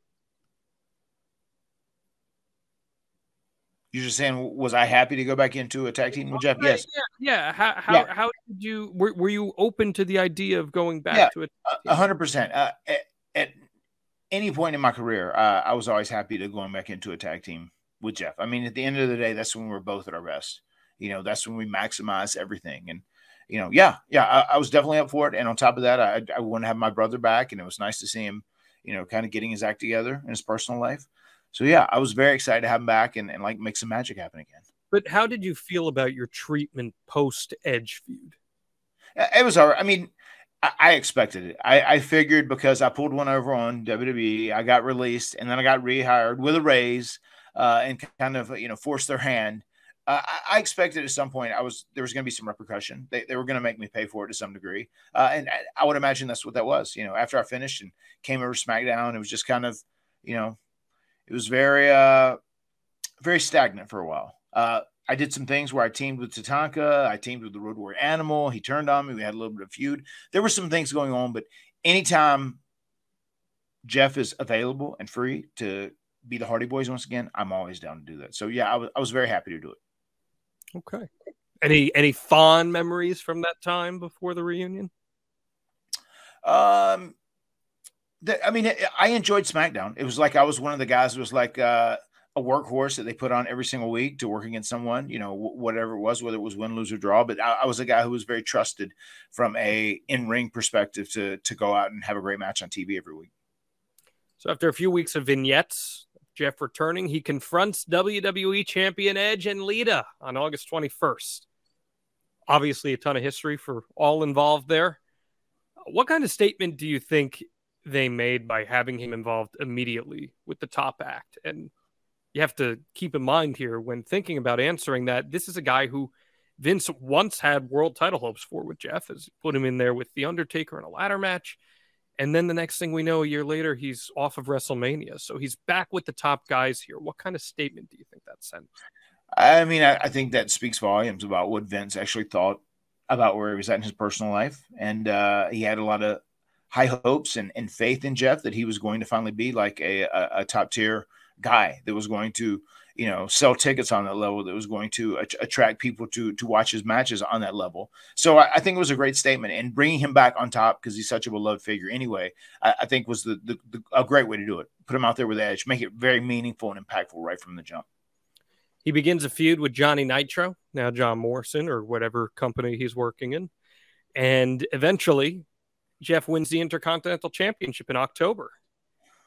You're just saying, was I happy to go back into a tag team with Jeff? Yes. Yeah. yeah. How how, Yeah. how did you were, were you open to the idea of going back Yeah, to it? A hundred percent. Uh, At, at any point in my career, uh, I was always happy to going back into a tag team with Jeff. I mean, at the end of the day, that's when we're both at our best. You know, that's when we maximize everything. And you know, yeah, yeah, I, I was definitely up for it. And on top of that, I, I want to have my brother back, and it was nice to see him. You know, kind of getting his act together in his personal life. So yeah, I was very excited to have him back and, and like make some magic happen again. But how did you feel about your treatment post Edge feud? It was all right. I mean, I, I expected it. I, I figured because I pulled one over on WWE, I got released, and then I got rehired with a raise, uh, and kind of you know forced their hand. Uh, I, expected at some point I was there was going to be some repercussion. They, they were going to make me pay for it to some degree, uh, and I, I would imagine that's what that was. You know, after I finished and came over SmackDown, it was just kind of you know, it was very uh very stagnant for a while. Uh, I did some things where I teamed with Tatanka. I teamed with the Road Warrior Animal. He turned on me. We had a little bit of feud. There were some things going on, but anytime Jeff is available and free to be the Hardy Boyz once again, I'm always down to do that. So yeah, I was I was very happy to do it. Okay. Any any fond memories from that time before the reunion? Um, the, I mean, I enjoyed SmackDown. It was like I was one of the guys who was like uh, a workhorse that they put on every single week to work against someone, you know, wh- whatever it was, whether it was win, lose, or draw. But I, I was a guy who was very trusted from a in ring perspective to to go out and have a great match on TV every week. So after a few weeks of vignettes, Jeff returning, he confronts WWE champion Edge and Lita on August 21st. Obviously, a ton of history for all involved there. What kind of statement do you think they made by having him involved immediately with the top act? And you have to keep in mind here when thinking about answering that this is a guy who Vince once had world title hopes for with Jeff, as put him in there with The Undertaker in a ladder match. And then the next thing we know, a year later, he's off of WrestleMania. So he's back with the top guys here. What kind of statement do you think that sent? I mean, I, I think that speaks volumes about what Vince actually thought about where he was at in his personal life. And uh, he had a lot of high hopes and, and faith in Jeff that he was going to finally be like a, a, a top tier guy that was going to, you know, sell tickets on that level, that was going to at- attract people to to watch his matches on that level. So I, I think it was a great statement, and bringing him back on top because he's such a beloved figure anyway. I, I think was the, the, the a great way to do it. Put him out there with Edge, make it very meaningful and impactful right from the jump. He begins a feud with Johnny Nitro, now John Morrison or whatever company he's working in. And eventually, Jeff wins the Intercontinental Championship in October.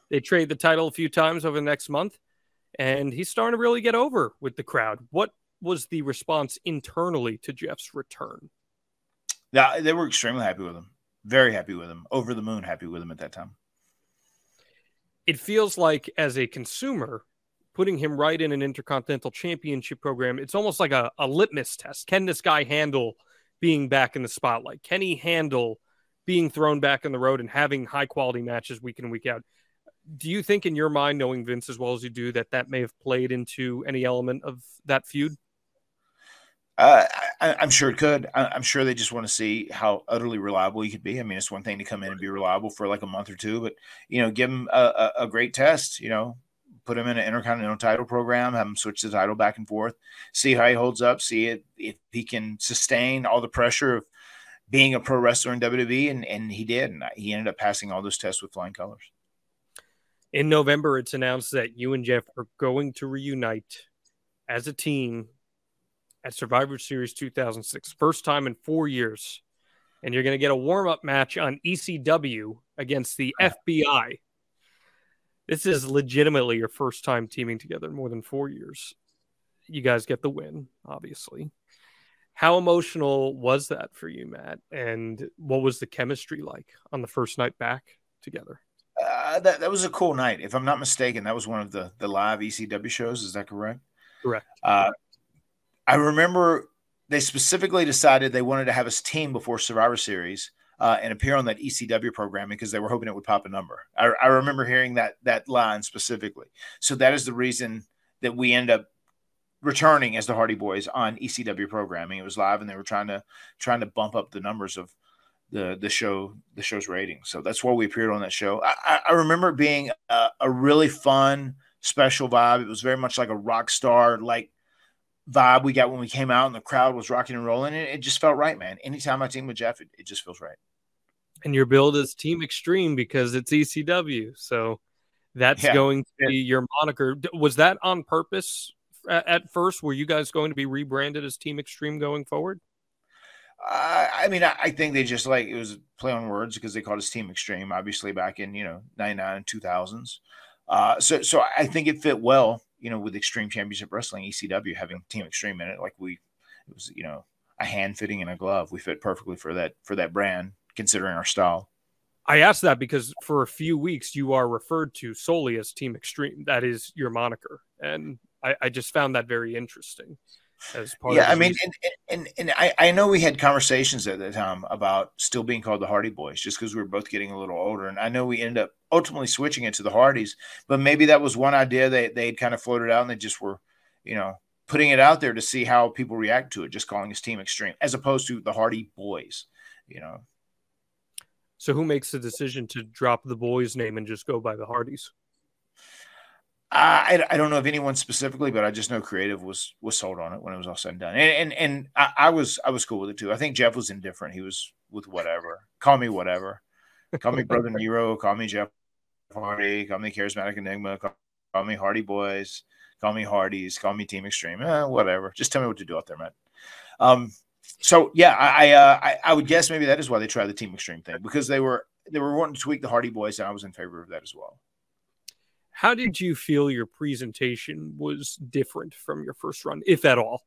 They trade the title a few times over the next month, and he's starting to really get over with the crowd. What was the response internally to Jeff's return? Yeah, they were extremely happy with him. Very happy with him. Over the moon happy with him at that time. It feels like, as a consumer, putting him right in an Intercontinental Championship program, it's almost like a, a litmus test. Can this guy handle being back in the spotlight? Can he handle being thrown back on the road and having high quality matches week in week out? Do you think, in your mind, knowing Vince as well as you do, that that may have played into any element of that feud? Uh, I, I'm sure it could. I, I'm sure they just want to see how utterly reliable he could be. I mean, it's one thing to come in and be reliable for like a month or two, but you know, give him a, a, a great test. You know, put him in an intercontinental title program, have him switch the title back and forth, see how he holds up, see it if he can sustain all the pressure of being a pro wrestler in WWE, and and he did, and he ended up passing all those tests with flying colors. In November, it's announced that you and Jeff are going to reunite as a team at Survivor Series 2006. First time in four years. And you're going to get a warm up match on ECW against the FBI. This is legitimately your first time teaming together in more than four years. You guys get the win, obviously. How emotional was that for you, Matt? And what was the chemistry like on the first night back together? Uh, that that was a cool night. If I'm not mistaken, that was one of the the live ECW shows. Is that correct? Correct. Uh, I remember they specifically decided they wanted to have us team before Survivor Series uh, and appear on that ECW programming because they were hoping it would pop a number. I, I remember hearing that that line specifically. So that is the reason that we end up returning as the Hardy Boyz on ECW programming. It was live, and they were trying to trying to bump up the numbers of the the show the show's ratings. So that's why we appeared on that show. I, I, remember it being a, a really fun, special vibe. It was very much like a rock star like vibe we got when we came out and the crowd was rocking and rolling. And it just felt right, man. Anytime I team with Jeff, it, it just feels right. And your build is Team Extreme because it's ECW. So that's Yeah. going to be your moniker. Was that on purpose at, at first? Were you guys going to be rebranded as Team Extreme going forward? I mean, I, think they just like it was play on words because they called his Team Extreme, obviously back in you know '99 and 2000s. Uh, so, so I think it fit well, you know, with Extreme Championship Wrestling (ECW) having Team Extreme in it. Like we, it was you know a hand fitting in a glove. We fit perfectly for that for that brand, considering our style. I asked that because for a few weeks you are referred to solely as Team Extreme. That is your moniker, and I, I just found that very interesting. As part yeah, of I mean, reason- and, and and I, I know we had conversations at the time about still being called the Hardy Boyz, just because we were both getting a little older, and I know we ended up ultimately switching it to the Hardys, but maybe that was one idea they they had kind of floated out, and they just were, you know, putting it out there to see how people react to it, just calling us Team Extreme as opposed to the Hardy Boyz, you know. so who makes the decision to drop the boys' name and just go by the Hardys? I, I don't know of anyone specifically, but I just know creative was was sold on it when it was all said and done. And and, and I, I was I was cool with it too. I think Jeff was indifferent. He was with whatever. Call me whatever. Call me Brother Nero. Call me Jeff Hardy. Call me Charismatic Enigma. Call, call me Hardy Boyz. Call me Hardys. Call me Team Extreme. Eh, whatever. Just tell me what to do out there, man. Um. So yeah, I I, uh, I I would guess maybe that is why they tried the Team Extreme thing because they were they were wanting to tweak the Hardy Boyz, and I was in favor of that as well. How did you feel your presentation was different from your first run, if at all?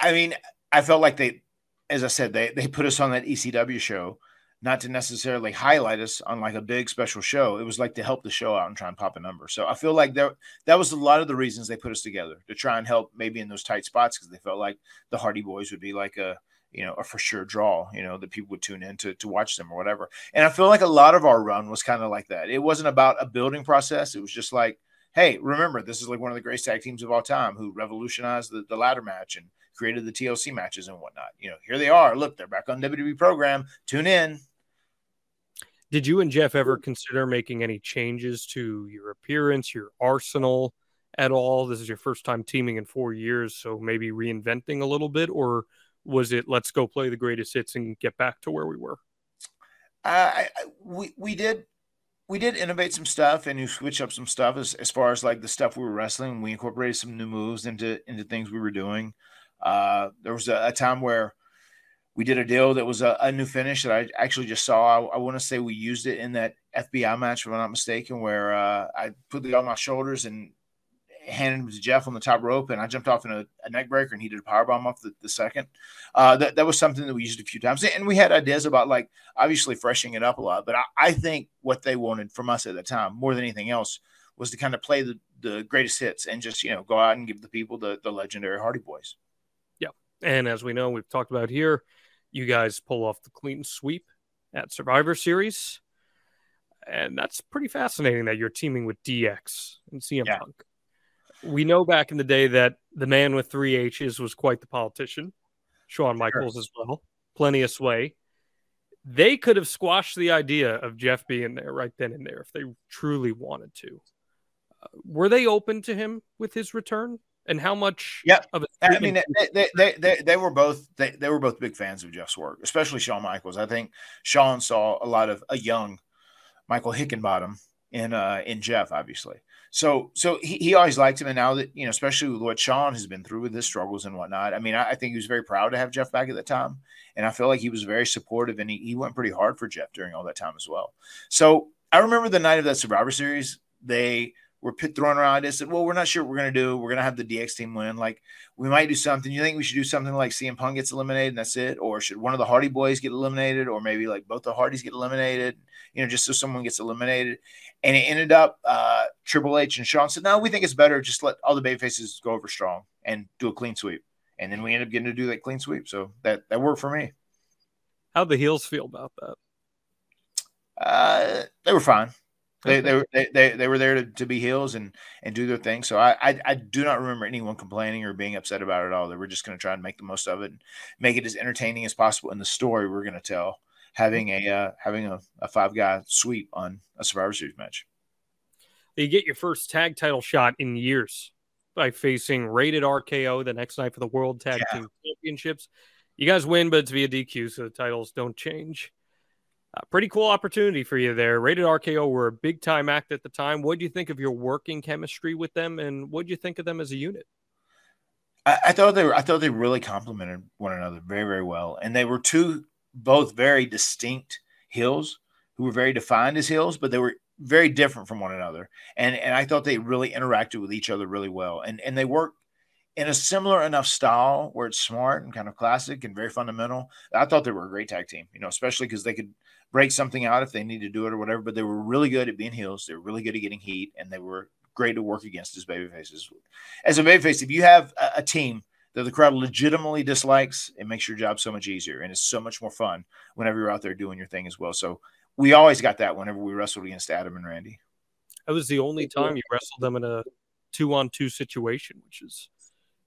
I mean, I felt like they, as I said, they they put us on that ECW show, not to necessarily highlight us on like a big special show. It was like to help the show out and try and pop a number. So I feel like that that was a lot of the reasons they put us together to try and help maybe in those tight spots because they felt like the Hardy Boyz would be like a you know a for sure draw, you know that people would tune in to to watch them or whatever. And I feel like a lot of our run was kind of like that. It wasn't about a building process. It was just like. Hey, remember, this is like one of the greatest tag teams of all time who revolutionized the, the ladder match and created the TLC matches and whatnot. You know, here they are. Look, they're back on WWE program. Tune in. Did you and Jeff ever consider making any changes to your appearance, your arsenal at all? This is your first time teaming in four years, so maybe reinventing a little bit, or was it let's go play the greatest hits and get back to where we were? Uh, I, we we did we did innovate some stuff and you switch up some stuff as, as far as like the stuff we were wrestling. We incorporated some new moves into into things we were doing. Uh, there was a, a time where we did a deal that was a, a new finish that I actually just saw. I, I want to say we used it in that FBI match, if I'm not mistaken, where uh, I put it on my shoulders and handed him to Jeff on the top rope, and I jumped off in a, a neck breaker, and he did a power bomb off the, the second. Uh, that that was something that we used a few times, and we had ideas about like obviously freshening it up a lot. But I, I think what they wanted from us at the time, more than anything else, was to kind of play the the greatest hits and just you know go out and give the people the the legendary Hardy Boyz. Yeah, and as we know, we've talked about here, you guys pull off the clean sweep at Survivor Series. And that's pretty fascinating that you're teaming with DX and CM Yeah. Punk. We know back in the day that the man with three H's was quite the politician, Shawn Michaels as well, plenty of sway. They could have squashed the idea of Jeff being there right then and there if they truly wanted to. Uh, were they open to him with his return? And how much Yeah, of a I mean, they, they, they, they, they were both they, they were both big fans of Jeff's work, especially Shawn Michaels. I think Shawn saw a lot of a young Michael Hickenbottom in uh in Jeff, obviously. So so he, he always liked him, and now that you know, especially with what Shawn has been through with his struggles and whatnot. I mean, I, I think he was very proud to have Jeff back at the time, and I feel like he was very supportive, and he, he went pretty hard for Jeff during all that time as well. So I remember the night of that Survivor Series, they were pit throwing around ideas. Said, "Well, we're not sure what we're gonna do. We're gonna have the DX team win. Like we might do something. You think we should do something like CM Punk gets eliminated and that's it, or should one of the Hardy Boyz get eliminated, or maybe like both the Hardys get eliminated? You know, just so someone gets eliminated." And it ended up uh, Triple H and Shawn said, "No, we think it's better just let all the baby faces go over strong and do a clean sweep." And then we ended up getting to do that clean sweep. So that that worked for me. How'd the heels feel about that? Uh, they were fine. They, they, they, they were there to, to be heels and, and do their thing. So I, I, I do not remember anyone complaining or being upset about it at all. They were just going to try and make the most of it and make it as entertaining as possible in the story we're going to tell, having a uh, having a, a five guy sweep on a Survivor Series match. You get your first tag title shot in years by facing Rated RKO the next night for the World Tag Yeah. Team Championships. You guys win, but it's via DQ, so the titles don't change. Uh, pretty cool opportunity for you there. Rated RKO were a big time act at the time. What do you think of your working chemistry with them, and what do you think of them as a unit? I, I thought they were I thought they really complemented one another very very well, and they were two both very distinct heels who were very defined as heels, but they were very different from one another. And and I thought they really interacted with each other really well, and and they worked in a similar enough style where it's smart and kind of classic and very fundamental. I thought they were a great tag team, you know, especially because they could break something out if they need to do it or whatever. But they were really good at being heels. They were really good at getting heat, and they were great to work against as baby faces. As a baby face, if you have a, a team that the crowd legitimately dislikes, it makes your job so much easier and it's so much more fun whenever you're out there doing your thing as well. So we always got that whenever we wrestled against Adam and Randy. That was the only time you wrestled them in a two on two situation, which is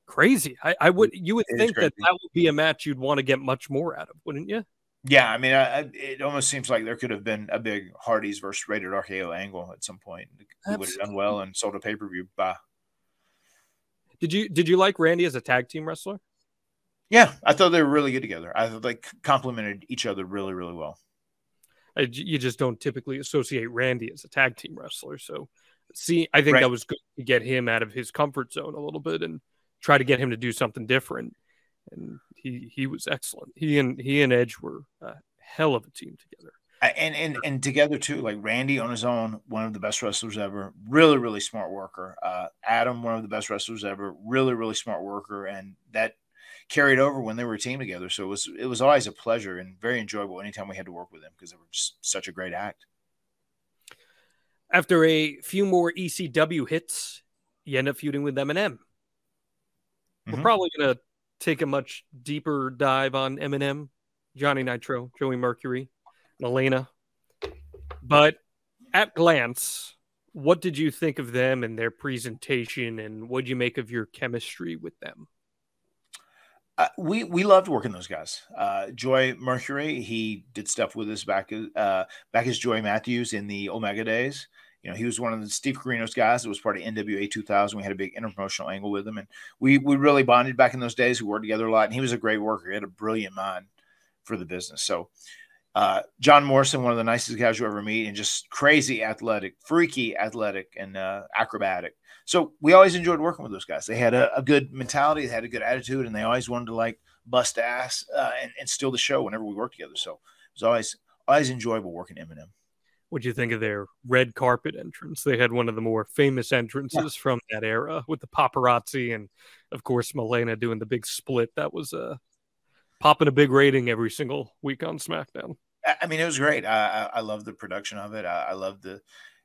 crazy. I, I would you would It is think that that would be a match you'd want to get much more out of, wouldn't you? Yeah, I mean, I, I- it almost seems like there could have been a big Hardys versus Rated RKO angle at some point. We would have done well and sold a pay per view. Bye. Did you did you like Randy as a tag team wrestler? Yeah, I thought they were really good together. I thought they complemented each other really, really well. I j you just don't typically associate Randy as a tag team wrestler. So, see, I think Right. that was good to get him out of his comfort zone a little bit and try to get him to do something different. And he he was excellent. He and he and Edge were a hell of a team together. And and and together too like randy on his own one of the best wrestlers ever really really smart worker uh adam one of the best wrestlers ever really really smart worker and that carried over when they were a team together so it was it was always a pleasure and very enjoyable anytime we had to work with them because they were just such a great act After a few more ECW hits, you end up feuding with MNM. We're Mhm. probably gonna take a much deeper dive on MNM, Johnny Nitro, Joey Mercury, Melina. But at glance, what did you think of them and their presentation, and what did you make of your chemistry with them? Uh, we we loved working those guys. Uh, Joey Mercury, he did stuff with us back uh, back as Joey Matthews in the Omega days. You know, he was one of the Steve Corino's guys that was part of NWA 2000. We had a big interpromotional angle with him, and we we really bonded back in those days. We worked together a lot, and he was a great worker. He had a brilliant mind for the business. So, uh, John Morrison, one of the nicest guys you ever meet, and just crazy athletic, freaky athletic, and uh, acrobatic. So we always enjoyed working with those guys. They had a, a good mentality, they had a good attitude, and they always wanted to like bust ass uh, and, and steal the show whenever we worked together. So it was always always enjoyable working MNM. What do you think of their red carpet entrance? They had one of the more famous entrances from that era with the paparazzi and, of course, Melina doing the big split. That was uh, popping a big rating every single week on SmackDown. I, mean, it was great. I, I, I love the production of it. I, I love the,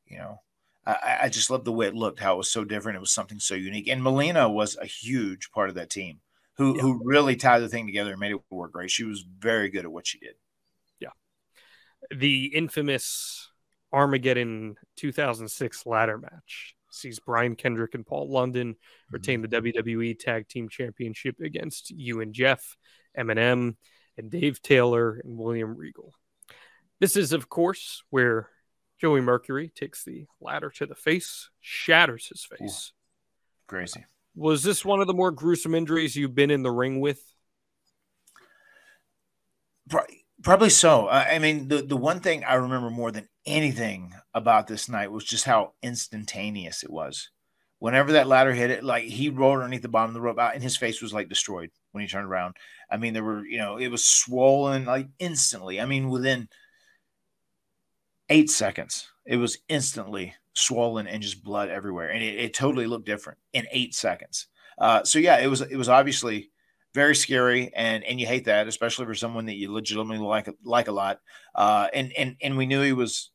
you know, I, I just love the way it looked, how it was so different. It was something so unique. And Melina was a huge part of that team who, who really tied the thing together and made it work great. She was very good at what she did. Yeah. The infamous Armageddon 2006 ladder match sees Brian Kendrick and Paul London retain mm-hmm. the WWE Tag Team Championship against you and Jeff, MNM, and Dave Taylor and William Regal. This is, of course, where Joey Mercury takes the ladder to the face, shatters his face. Crazy. Was this one of the more gruesome injuries you've been in the ring with? Pro- Probably so. I mean, the, the one thing I remember more than anything about this night was just how instantaneous it was. Whenever that ladder hit it, like he rolled underneath the bottom of the rope out, and his face was like destroyed when he turned around. I mean, there were, you know, it was swollen like instantly. I mean, within eight seconds, it was instantly swollen and just blood everywhere, and it, it totally looked different in eight seconds. Uh, so yeah, it was it was obviously very scary and and you hate that especially for someone that you legitimately like like a lot uh and and and we knew he was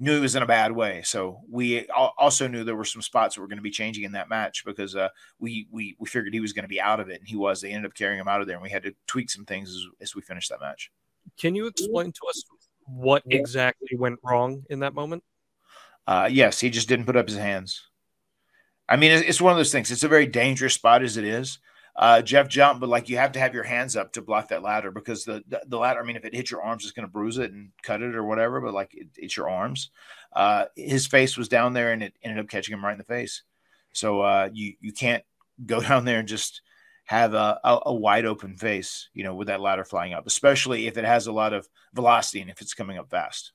knew he was in a bad way so we also knew there were some spots that were going to be changing in that match because uh we we we figured he was going to be out of it and he was they ended up carrying him out of there and we had to tweak some things as, as we finished that match Can you explain to us what exactly went wrong in that moment? Uh, yes, he just didn't put up his hands. I mean, it's, it's one of those things. It's a very dangerous spot as it is. Uh, Jeff jumped, but like you have to have your hands up to block that ladder because the, the, ladder. I mean, if it hits your arms, it's going to bruise it and cut it or whatever. But like it, it's your arms. Uh, his face was down there, and it ended up catching him right in the face. So uh, you you can't go down there and just have a, a, a wide open face, you know, with that ladder flying up, especially if it has a lot of velocity and if it's coming up fast.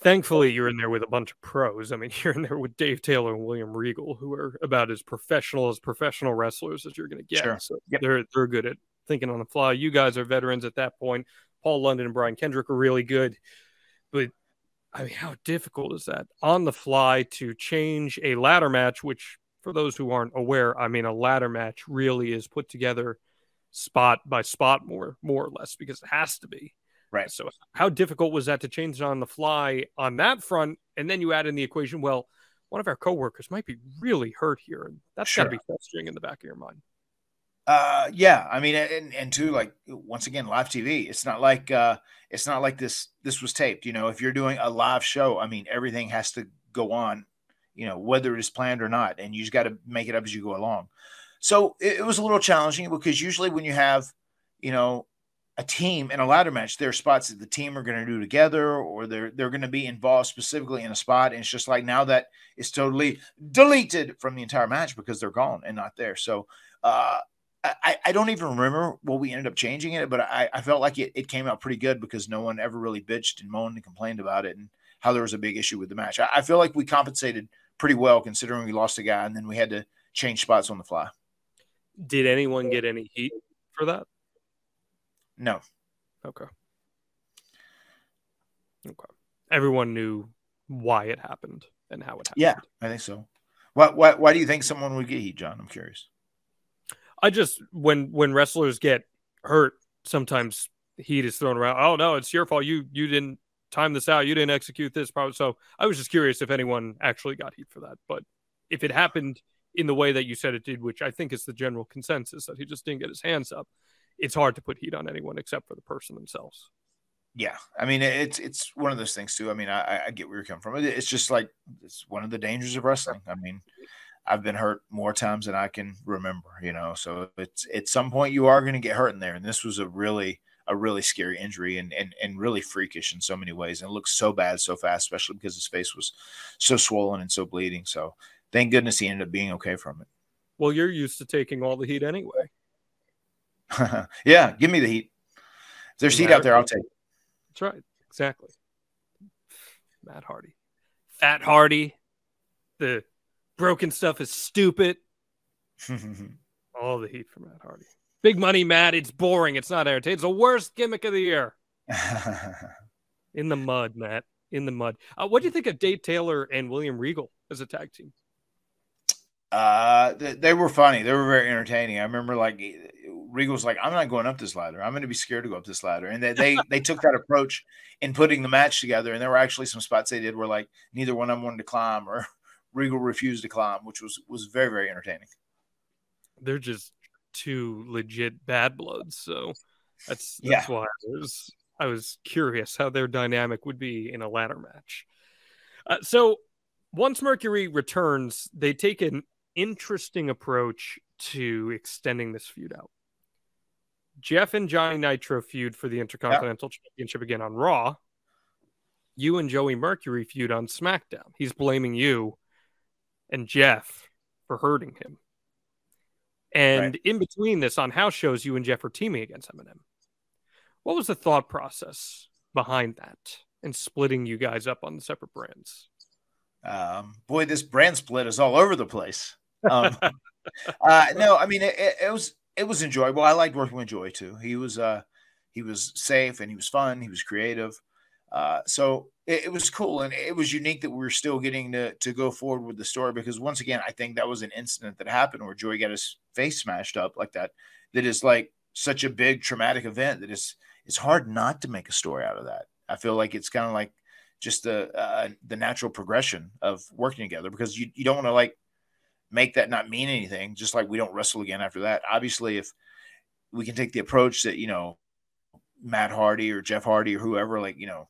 Thankfully, you're in there with a bunch of pros. I mean, you're in there with Dave Taylor and William Regal, who are about as professional as professional wrestlers as you're going to get. Sure. So Yep. they're they're good at thinking on the fly. You guys are veterans at that point. Paul London and Brian Kendrick are really good, but I mean, how difficult is that on the fly to change a ladder match? Which, for those who aren't aware, I mean, a ladder match really is put together spot by spot, more more or less, because it has to be. Right. So, how difficult was that to change on the fly on that front? And then you add in the equation, well, one of our coworkers might be really hurt here, and that's got to be festering in the back of your mind. Uh, yeah. I mean, and and two, like once again, live TV. It's not like uh, it's not like this. This was taped. You know, if you're doing a live show, I mean, everything has to go on. You know, whether it is planned or not, and you just got to make it up as you go along. So it, it was a little challenging because usually when you have, you know, a team in a ladder match, there are spots that the team are going to do together, or they're they're going to be involved specifically in a spot. And it's just like now that it's totally deleted from the entire match because they're gone and not there. So uh, I, I don't even remember what we ended up changing it, but I, I felt like it, it came out pretty good because no one ever really bitched and moaned and complained about it and how there was a big issue with the match. I, I feel like we compensated pretty well considering we lost a guy and then we had to change spots on the fly. Did anyone get any heat for that? No, Okay. Okay. Everyone knew why it happened and how it happened. yeah, I think so. Why, why, why do you think someone would get heat, John? I'm curious. I just when when wrestlers get hurt, sometimes heat is thrown around. Oh no, it's your fault. You you didn't time this out. You didn't execute this. Probably. So I was just curious if anyone actually got heat for that. But if it happened in the way that you said it did, which I think is the general consensus that he just didn't get his hands up, it's hard to put heat on anyone except for the person themselves. Yeah, I mean it's it's one of those things too. I mean, I, I get where you're coming from. It's just like it's one of the dangers of wrestling. I mean, I've been hurt more times than I can remember. You know, so it's at some point you are going to get hurt in there, and this was a really a really scary injury and and and really freakish in so many ways, and it looks so bad so fast, especially because his face was so swollen and so bleeding. So thank goodness he ended up being okay from it. Well, you're used to taking all the heat anyway. It. yeah, give me the heat. If there's heat out there, I'll take. it. That's right. Exactly. Matt Hardy. Fat Hardy. The broken stuff is stupid. All the heat from Matt Hardy. Big money, Matt. It's boring. It's not entertaining. It's the worst gimmick of the year. In the mud, Matt. In the mud. Uh, what do you think of Dave Taylor and William Regal as a tag team? Uh, th- they were funny. They were very entertaining. I remember like Regal's like, I'm not going up this ladder. I'm going to be scared to go up this ladder. And they, they, they took that approach in putting the match together. And there were actually some spots they did where like neither one of them wanted to climb or Regal refused to climb, which was, was very, very entertaining. They're just two legit bad bloods. So that's Yeah. that's why I was I was curious how their dynamic would be in a ladder match. Uh, so once Mercury returns, they take an interesting approach to extending this feud out. Jeff and Johnny Nitro feud for the Intercontinental Championship again on Raw. You and Joey Mercury feud on SmackDown. He's blaming you and Jeff for hurting him. And Right. in between this, on house shows, you and Jeff are teaming against MNM. What was the thought process behind that and splitting you guys up on the separate brands? Um, boy, this brand split is all over the place. Um, uh, no, I mean it, it was it was enjoyable. I liked working with Joey too. He was uh he was safe and he was fun. He was creative. Uh, so it, it was cool and it was unique that we were still getting to to go forward with the story because once again, I think that was an incident that happened where Joey got his face smashed up like that. That is like such a big traumatic event that it's hard not to make a story out of that. I feel like it's kind of like just the uh, the natural progression of working together because you, you don't want to like make that not mean anything just like we don't wrestle again after that obviously if we can take the approach that you know matt hardy or jeff hardy or whoever like you know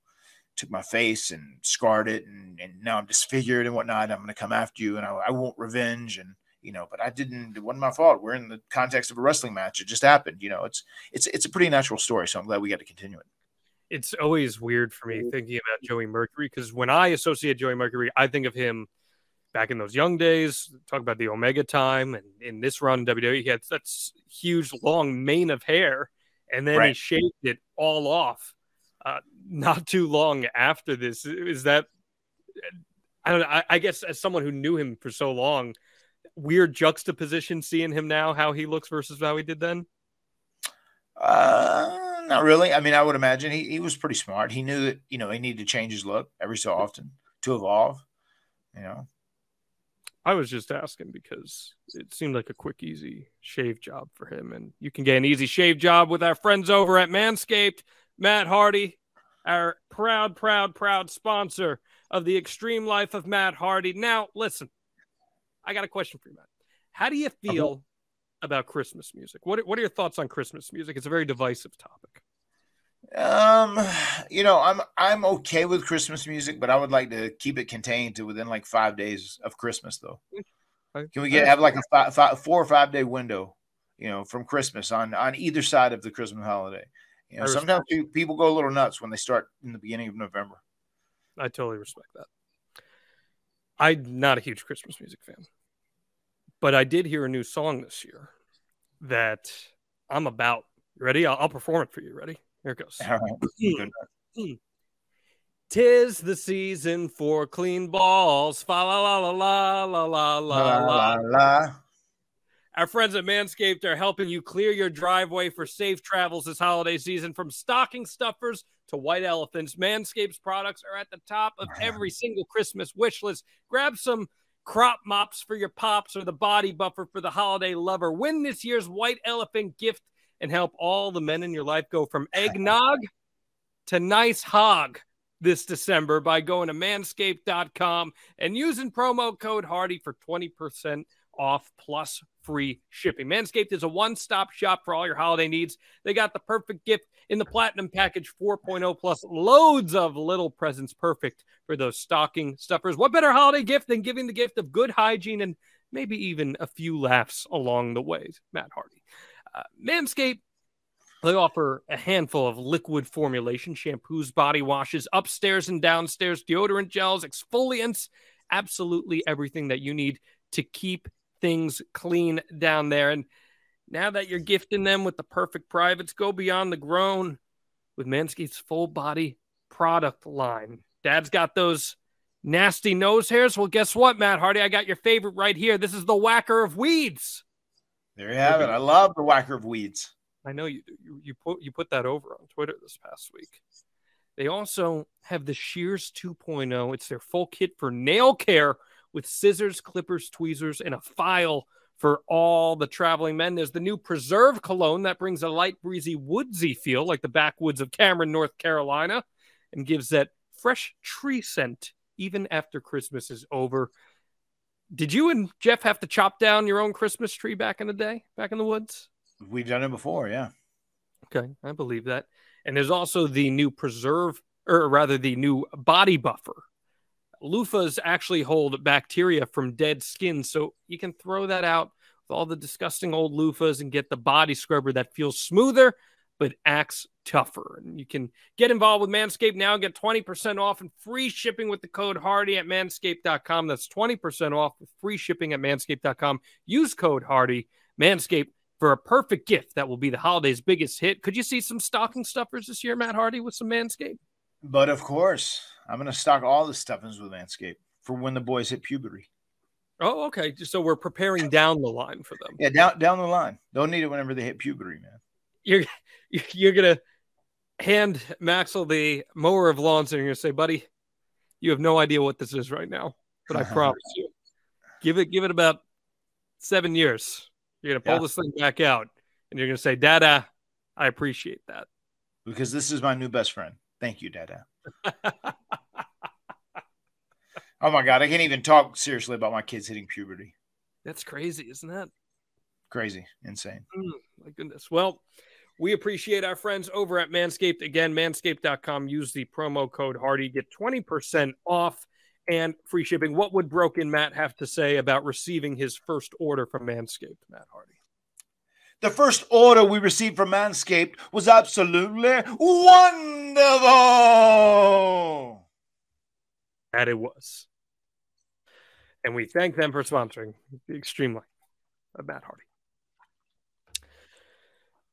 took my face and scarred it, and, and now I'm disfigured and whatnot. I'm going to come after you, and I, I want revenge, and you know, but I didn't. It wasn't my fault. We're in the context of a wrestling match. It just happened. You know, it's it's it's a pretty natural story. So I'm glad we got to continue it. It's always weird for me mm-hmm. thinking about Joey Mercury because when I associate Joey Mercury, I think of him back in those young days. Talk about the Omega time, and in this run in WWE, he had that huge long mane of hair, and then he shaved it all off. Uh, not too long after this, is that I don't know. I, I guess as someone who knew him for so long, weird juxtaposition seeing him now, how he looks versus how he did then. Uh, not really. I mean, I would imagine he, he was pretty smart. He knew that you know he needed to change his look every so often to evolve. You know, I was just asking because it seemed like a quick, easy shave job for him. And you can get an easy shave job with our friends over at Manscaped. Matt Hardy, our proud, proud, proud sponsor of the extreme life of Matt Hardy. Now, listen, I got a question for you, Matt. How do you uh-huh. feel about Christmas music? What, what are your thoughts on Christmas music? It's a very divisive topic. Um, you know, I'm I'm okay with Christmas music, but I would like to keep it contained to within like five days of Christmas, though. Can we get have like a five, five, four or five day window, you know, from Christmas on on either side of the Christmas holiday? You know, sometimes people go a little nuts when they start in the beginning of November. I totally respect that. I'm not a huge Christmas music fan, but I did hear a new song this year that I'm about. Ready? I'll, I'll perform it for you. Ready? Here it goes. All right. Tis the season for clean balls. Fa la la la la la la la la. la. Our friends at Manscaped are helping you clear your driveway for safe travels this holiday season. From stocking stuffers to white elephants, Manscaped's products are at the top of every single Christmas wish list. Grab some crop mops for your pops or the body buffer for the holiday lover. Win this year's white elephant gift and help all the men in your life go from eggnog to nice hog this December by going to manscaped.com and using promo code Hardy for 20% off plus free shipping. Manscaped is a one stop shop for all your holiday needs. They got the perfect gift in the Platinum Package 4.0 plus loads of little presents perfect for those stocking stuffers. What better holiday gift than giving the gift of good hygiene and maybe even a few laughs along the way? Matt Hardy. Uh, Manscaped they offer a handful of liquid formulation shampoos, body washes, upstairs and downstairs, deodorant gels, exfoliants, absolutely everything that you need to keep things clean down there. And now that you're gifting them with the perfect privates, go beyond the grown with Manscaped's full body product line. Dad's got those nasty nose hairs. Well, guess what, Matt Hardy? I got your favorite right here. This is the whacker of weeds. There you have it. I love the whacker of weeds. I know you do. You, you put you put that over on Twitter this past week. They also have the Shears 2.0. It's their full kit for nail care with scissors, clippers, tweezers, and a file for all the traveling men. There's the new Preserve cologne that brings a light, breezy, woodsy feel like the backwoods of Cameron, North Carolina, and gives that fresh tree scent even after Christmas is over. Did you and Jeff have to chop down your own Christmas tree back in the day, back in the woods? We've done it before, yeah. Okay, I believe that. And there's also the new preserve, or rather, the new body buffer. Loofahs actually hold bacteria from dead skin, so you can throw that out with all the disgusting old loofahs and get the body scrubber that feels smoother but acts tougher. And you can get involved with Manscaped now and get 20% off and free shipping with the code Hardy at manscaped.com. That's 20% off with free shipping at manscaped.com. Use code Hardy, Manscaped, for a perfect gift that will be the holiday's biggest hit. Could you see some stocking stuffers this year, Matt Hardy, with some Manscaped? But of course, I'm going to stock all the stuffings with Manscaped for when the boys hit puberty. Oh, okay. So we're preparing down the line for them. Yeah, down down the line. Don't need it whenever they hit puberty, man. You're you're gonna hand Maxwell the mower of lawns and you're gonna say, buddy, you have no idea what this is right now, but I promise you, give it give it about seven years. You're gonna pull Yeah. this thing back out, and you're gonna say, Dada, I appreciate that. Because this is my new best friend. Thank you, Dada. Oh my god, I can't even talk seriously about my kids hitting puberty. That's crazy, isn't that? Crazy, insane. Mm, my goodness. Well, We appreciate our friends over at Manscaped. Again, manscaped.com. Use the promo code Hardy. Get 20% off and free shipping. What would Broken Matt have to say about receiving his first order from Manscaped, Matt Hardy? The first order we received from Manscaped was absolutely wonderful. That it was. And we thank them for sponsoring the Extreme Life of Matt Hardy.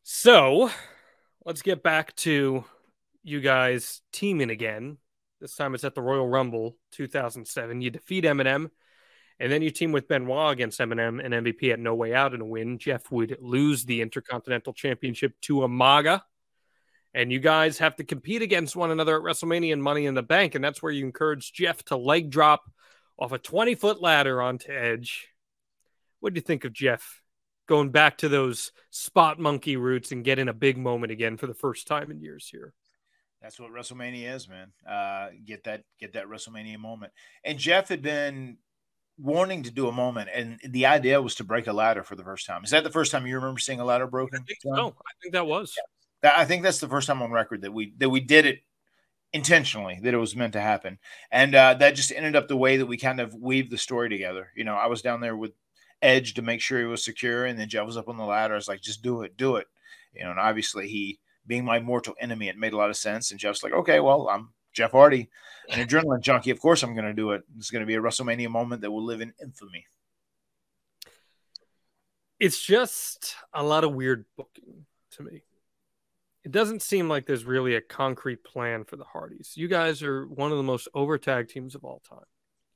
So let's get back to you guys teaming again. This time it's at the Royal Rumble 2007. You defeat MNM, and then you team with Benoit against MNM and MVP at No Way Out in a win. Jeff would lose the Intercontinental Championship to Umaga. And you guys have to compete against one another at WrestleMania and Money in the Bank. And that's where you encourage Jeff to leg drop off a 20 foot ladder onto Edge. What do you think of Jeff going back to those spot monkey roots and getting a big moment again for the first time in years here? That's what WrestleMania is, man. Uh, get that get that WrestleMania moment. And Jeff had been wanting to do a moment, and the idea was to break a ladder for the first time. Is that the first time you remember seeing a ladder broken? I think so. I think that was. That- I think that's the first time on record that we that we did it intentionally that it was meant to happen and uh, that just ended up the way that we kind of weave the story together you know i was down there with edge to make sure he was secure and then jeff was up on the ladder i was like just do it do it you know and obviously he being my mortal enemy it made a lot of sense and jeff's like okay well i'm jeff hardy an adrenaline junkie of course i'm going to do it it's going to be a wrestlemania moment that will live in infamy It's just a lot of weird booking to me. It doesn't seem like there's really a concrete plan for the Hardys. You guys are one of the most over tag teams of all time.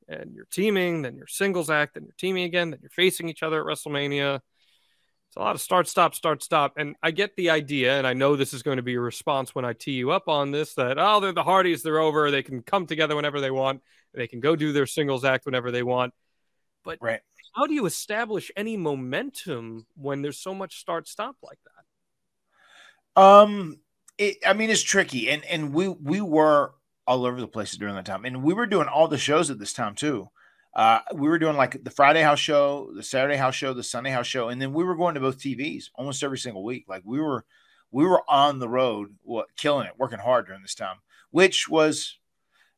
And you're teaming, then you're singles act, then you're teaming again, then you're facing each other at WrestleMania. It's a lot of start, stop, start, stop. And I get the idea, and I know this is going to be a response when I tee you up on this that, oh, they're the Hardys, they're over, they can come together whenever they want, they can go do their singles act whenever they want. But right how do you establish any momentum when there's so much start stop like that? Um, it, I mean, it's tricky, and and we we were all over the place during that time, and we were doing all the shows at this time too. Uh, we were doing like the Friday house show, the Saturday house show, the Sunday house show, and then we were going to both TVs almost every single week. Like we were, we were on the road, what killing it, working hard during this time, which was,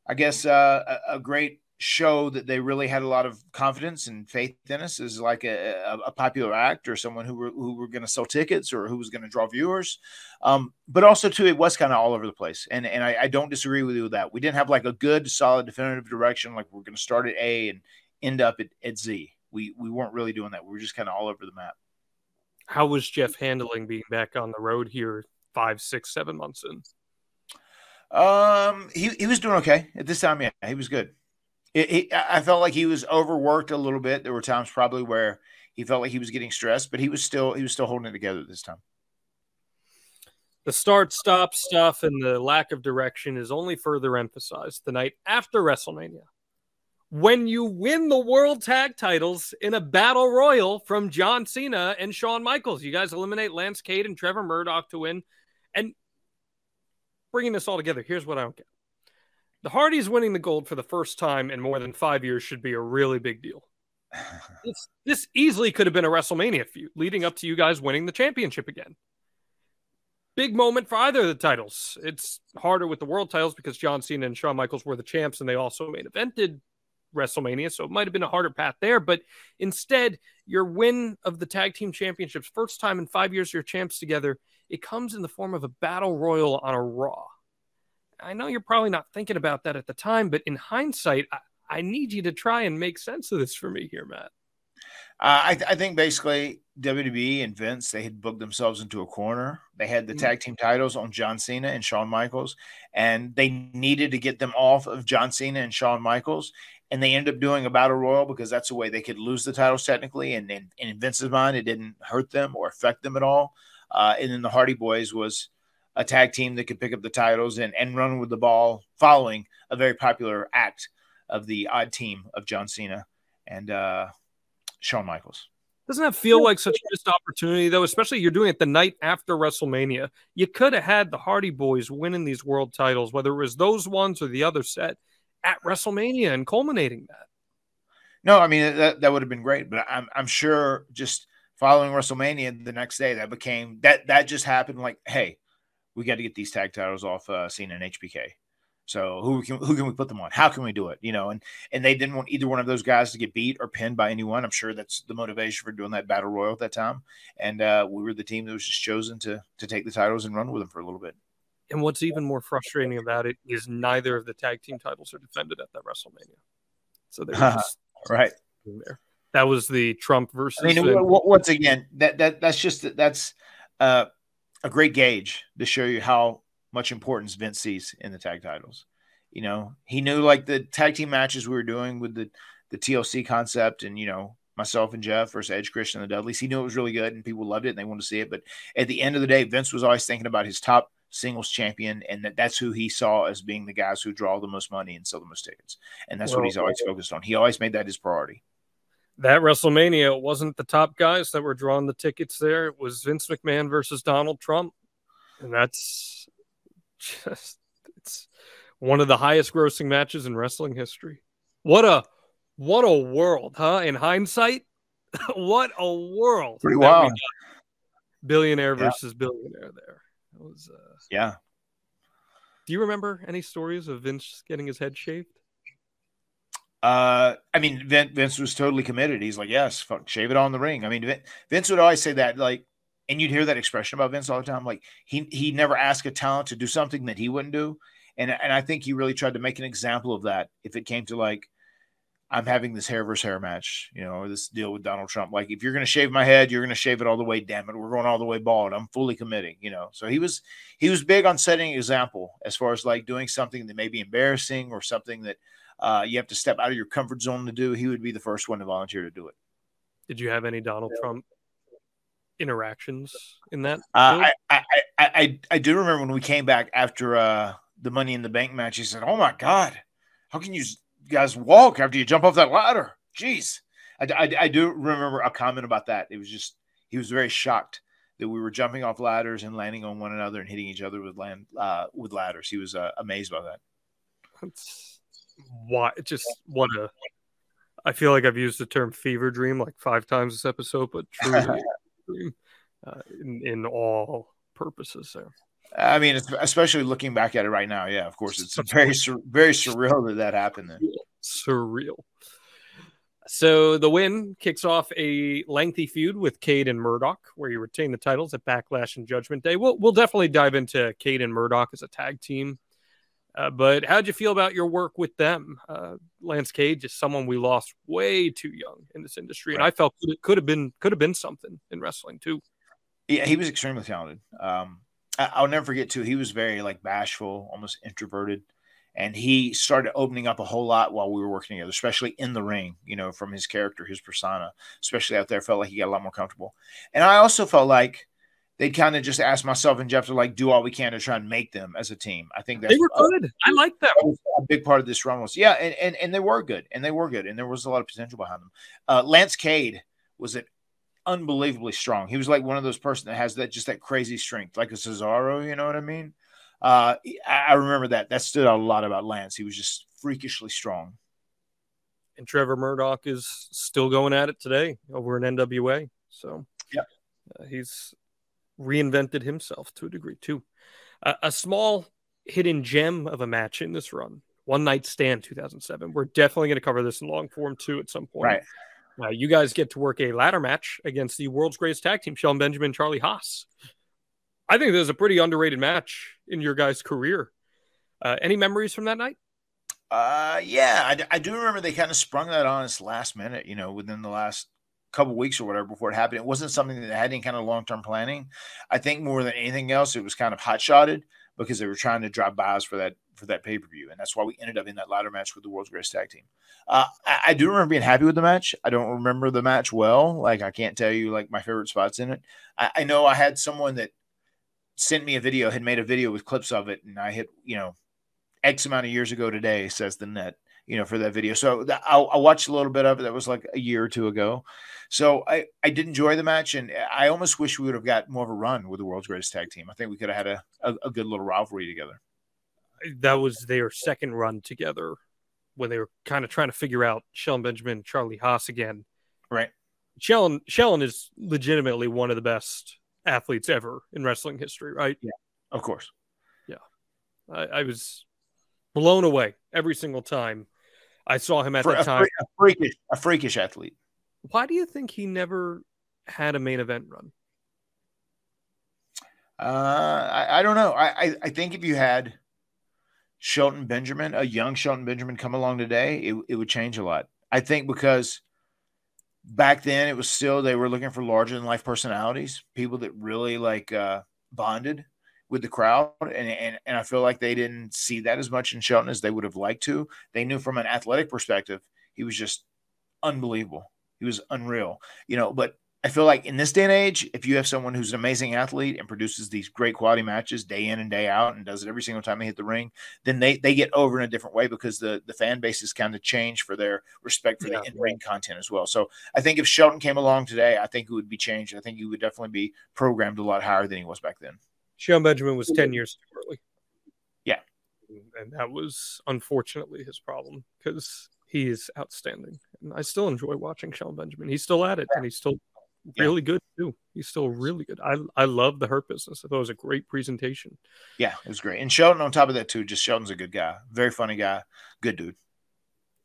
I guess, uh, a, a great show that they really had a lot of confidence and faith in us as like a, a, popular act or someone who were who were going to sell tickets or who was going to draw viewers. Um, but also too, it was kind of all over the place, and and I, I don't disagree with you with that. We didn't have like a good, solid, definitive direction. Like we're going to start at A and end up at, at Z. We we weren't really doing that. We were just kind of all over the map. How was Jeff handling being back on the road here five, six, seven months in? Um, he he was doing okay at this time. Yeah, he was good. It, it, I felt like he was overworked a little bit. There were times probably where he felt like he was getting stressed, but he was still he was still holding it together this time. The start stop stuff and the lack of direction is only further emphasized the night after WrestleMania. When you win the world tag titles in a battle royal from John Cena and Shawn Michaels, you guys eliminate Lance Cade and Trevor Murdoch to win. And bringing this all together, here's what I don't get. The Hardys winning the gold for the first time in more than five years should be a really big deal. This, this easily could have been a WrestleMania feud leading up to you guys winning the championship again. Big moment for either of the titles. It's harder with the world titles because John Cena and Shawn Michaels were the champs and they also main evented WrestleMania, so it might have been a harder path there. But instead, your win of the tag team championships, first time in five years you're champs together, it comes in the form of a battle royal on a Raw. I know you're probably not thinking about that at the time, but in hindsight, I, I need you to try and make sense of this for me here, Matt. Uh, I, I think basically WWE and Vince they had booked themselves into a corner. They had the Mhm. tag team titles on John Cena and Shawn Michaels, and they needed to get them off of John Cena and Shawn Michaels. And they ended up doing a battle royal because that's the way they could lose the titles technically. And, and, and in Vince's mind, it didn't hurt them or affect them at all. Uh, and then the Hardy Boys was a tag team that could pick up the titles and, and run with the ball, following a very popular act of the odd team of John Cena and uh, Shawn Michaels. Doesn't that feel like such a missed opportunity, though? Especially you're doing it the night after WrestleMania. You could have had the Hardy Boys winning these world titles, whether it was those ones or the other set, at WrestleMania and culminating that. No, I mean that that would have been great, but I'm I'm sure just following WrestleMania the next day, that became that that just happened. Like, hey, we got to get these tag titles off uh, Cena and HBK. So who can who can we put them on? How can we do it? You know, and and they didn't want either one of those guys to get beat or pinned by anyone. I'm sure that's the motivation for doing that battle royal at that time. And uh, we were the team that was just chosen to to take the titles and run with them for a little bit. And what's even more frustrating about it is neither of the tag team titles are defended at that WrestleMania. So they were just Right. there. That was the Trump versus. I mean, Vince. w- w- once again, that that that's just that's uh, a great gauge to show you how much importance Vince sees in the tag titles. You know, he knew like the tag team matches we were doing with the the TLC concept, and you know, myself and Jeff versus Edge, Christian, and the Dudleys. He knew it was really good, and people loved it, and they wanted to see it. But at the end of the day, Vince was always thinking about his top singles champion, and that that's who he saw as being the guys who draw the most money and sell the most tickets, and that's what he's always focused on. He always made that his priority. That WrestleMania it wasn't the top guys that were drawing the tickets there. It was Vince McMahon versus Donald Trump. And that's just it's one of the highest grossing matches in wrestling history. What a what a world, huh? In hindsight, what a world. Pretty wild. Billionaire Yeah. versus billionaire there. It was uh Yeah. do you remember any stories of Vince getting his head shaved? Uh, I mean, Vince, was totally committed. He's like, yes, fuck, shave it on the ring. I mean, Vince would always say that, like, and you'd hear that expression about Vince all the time. Like, he he never asked a talent to do something that he wouldn't do, and and I think he really tried to make an example of that. If it came to like, I'm having this hair versus hair match, you know, or this deal with Donald Trump. Like, if you're gonna shave my head, you're gonna shave it all the way. Damn it, we're going all the way bald. I'm fully committing, you know. So he was he was big on setting an example as far as like doing something that may be embarrassing or something that uh, you have to step out of your comfort zone to do. He would be the first one to volunteer to do it. Did you have any Donald Trump interactions in that? Uh. I, I, I, I, I do remember when we came back after uh, the Money in the Bank match. He said, "Oh my God, how can you guys walk after you jump off that ladder?" Jeez, I, I, I do remember a comment about that. It was just he was very shocked that we were jumping off ladders and landing on one another and hitting each other with land uh, with ladders. He was uh, amazed by that. It's why just what a I feel like I've used the term fever dream like five times this episode, but truly a dream uh, in, in all purposes there. I mean, especially looking back at it right now. Yeah, of course, it's very very surreal that that happened. Then. Surreal. So the win kicks off a lengthy feud with Cade and Murdoch, where you retain the titles at Backlash and Judgment Day. We'll we'll definitely dive into Cade and Murdoch as a tag team. Uh, but how'd you feel about your work with them? Uh, Lance Cade is someone we lost way too young in this industry, and I felt it could have been could have been something in wrestling too. Yeah, he was extremely talented. Um, I, I'll never forget too. He was very like bashful, almost introverted, and he started opening up a whole lot while we were working together, especially in the ring. You know, from his character, his persona, especially out there, felt like he got a lot more comfortable. And I also felt like they kind of just asked myself and Jeff to like do all we can to try and make them as a team. I think that's They were good. I like them. that a big part of this run was yeah, and, and and they were good, and they were good, and there was a lot of potential behind them. Uh, Lance Cade was an unbelievably strong. He was like one of those person that has that just that crazy strength, like a Cesaro. You know what I mean? Uh, I, I remember that. That stood out a lot about Lance. He was just freakishly strong. and Trevor Murdoch is still going at it today over in NWA. So, yeah, uh, he's reinvented himself to a degree too. Uh, a small hidden gem of a match in this run, One Night Stand 2007. We're definitely going to cover this in long form too at some point. Right. Uh, you guys get to work a ladder match against the world's greatest tag team, Shelton Benjamin, and Charlie Haas. I think this is a pretty underrated match in your guys' career. Uh, any memories from that night? Uh, yeah, I do remember they kind of sprung that on us last minute, you know, within the last couple weeks or whatever before it happened. It wasn't something that had any kind of long term planning. I think more than anything else, it was kind of hot shotted because they were trying to drive by us for that for that pay per view, and that's why we ended up in that ladder match with the world's greatest tag team. Uh, I, I do remember being happy with the match. I don't remember the match well. Like I can't tell you like my favorite spots in it. I, I know I had someone that sent me a video, had made a video with clips of it, and I hit you know X amount of years ago today, says the net, you know, for that video. So I, I watched a little bit of it. That was like a year or two ago. So I, I did enjoy the match, and I almost wish we would have got more of a run with the world's greatest tag team. I think we could have had a, a, a good little rivalry together. that was their second run together when they were kind of trying to figure out Shelton Benjamin, Charlie Haas again. Right. Shellen Shellen is legitimately one of the best athletes ever in wrestling history, right? Yeah, Of course. I, I was blown away every single time I saw him at that time. a freakish, a freakish athlete. Why do you think he never had a main event run? Uh, I, I don't know. I, I, I think if you had Shelton Benjamin, a young Shelton Benjamin, come along today, it, it would change a lot. I think because back then it was still they were looking for larger than life personalities, people that really like uh, bonded with the crowd, and, and and I feel like they didn't see that as much in Shelton as they would have liked to. They knew from an athletic perspective, he was just unbelievable. He was unreal, you know. But I feel like in this day and age, if you have someone who's an amazing athlete and produces these great quality matches day in and day out and does it every single time they hit the ring, then they they get over in a different way because the the fan base has kind of changed for their respect for Yeah. the in ring content as well. So I think if Shelton came along today, I think it would be changed. I think he would definitely be programmed a lot higher than he was back then. Sean Benjamin was 10 mm-hmm. years too early. Yeah. And that was unfortunately his problem because he is outstanding. And I still enjoy watching Sean Benjamin. He's still at it and he's still Yeah. really good too. He's still really good. I, I love the Hurt business. I thought it was a great presentation. Yeah, it was great. And Shelton on top of that too, just Shelton's a good guy, very funny guy, good dude.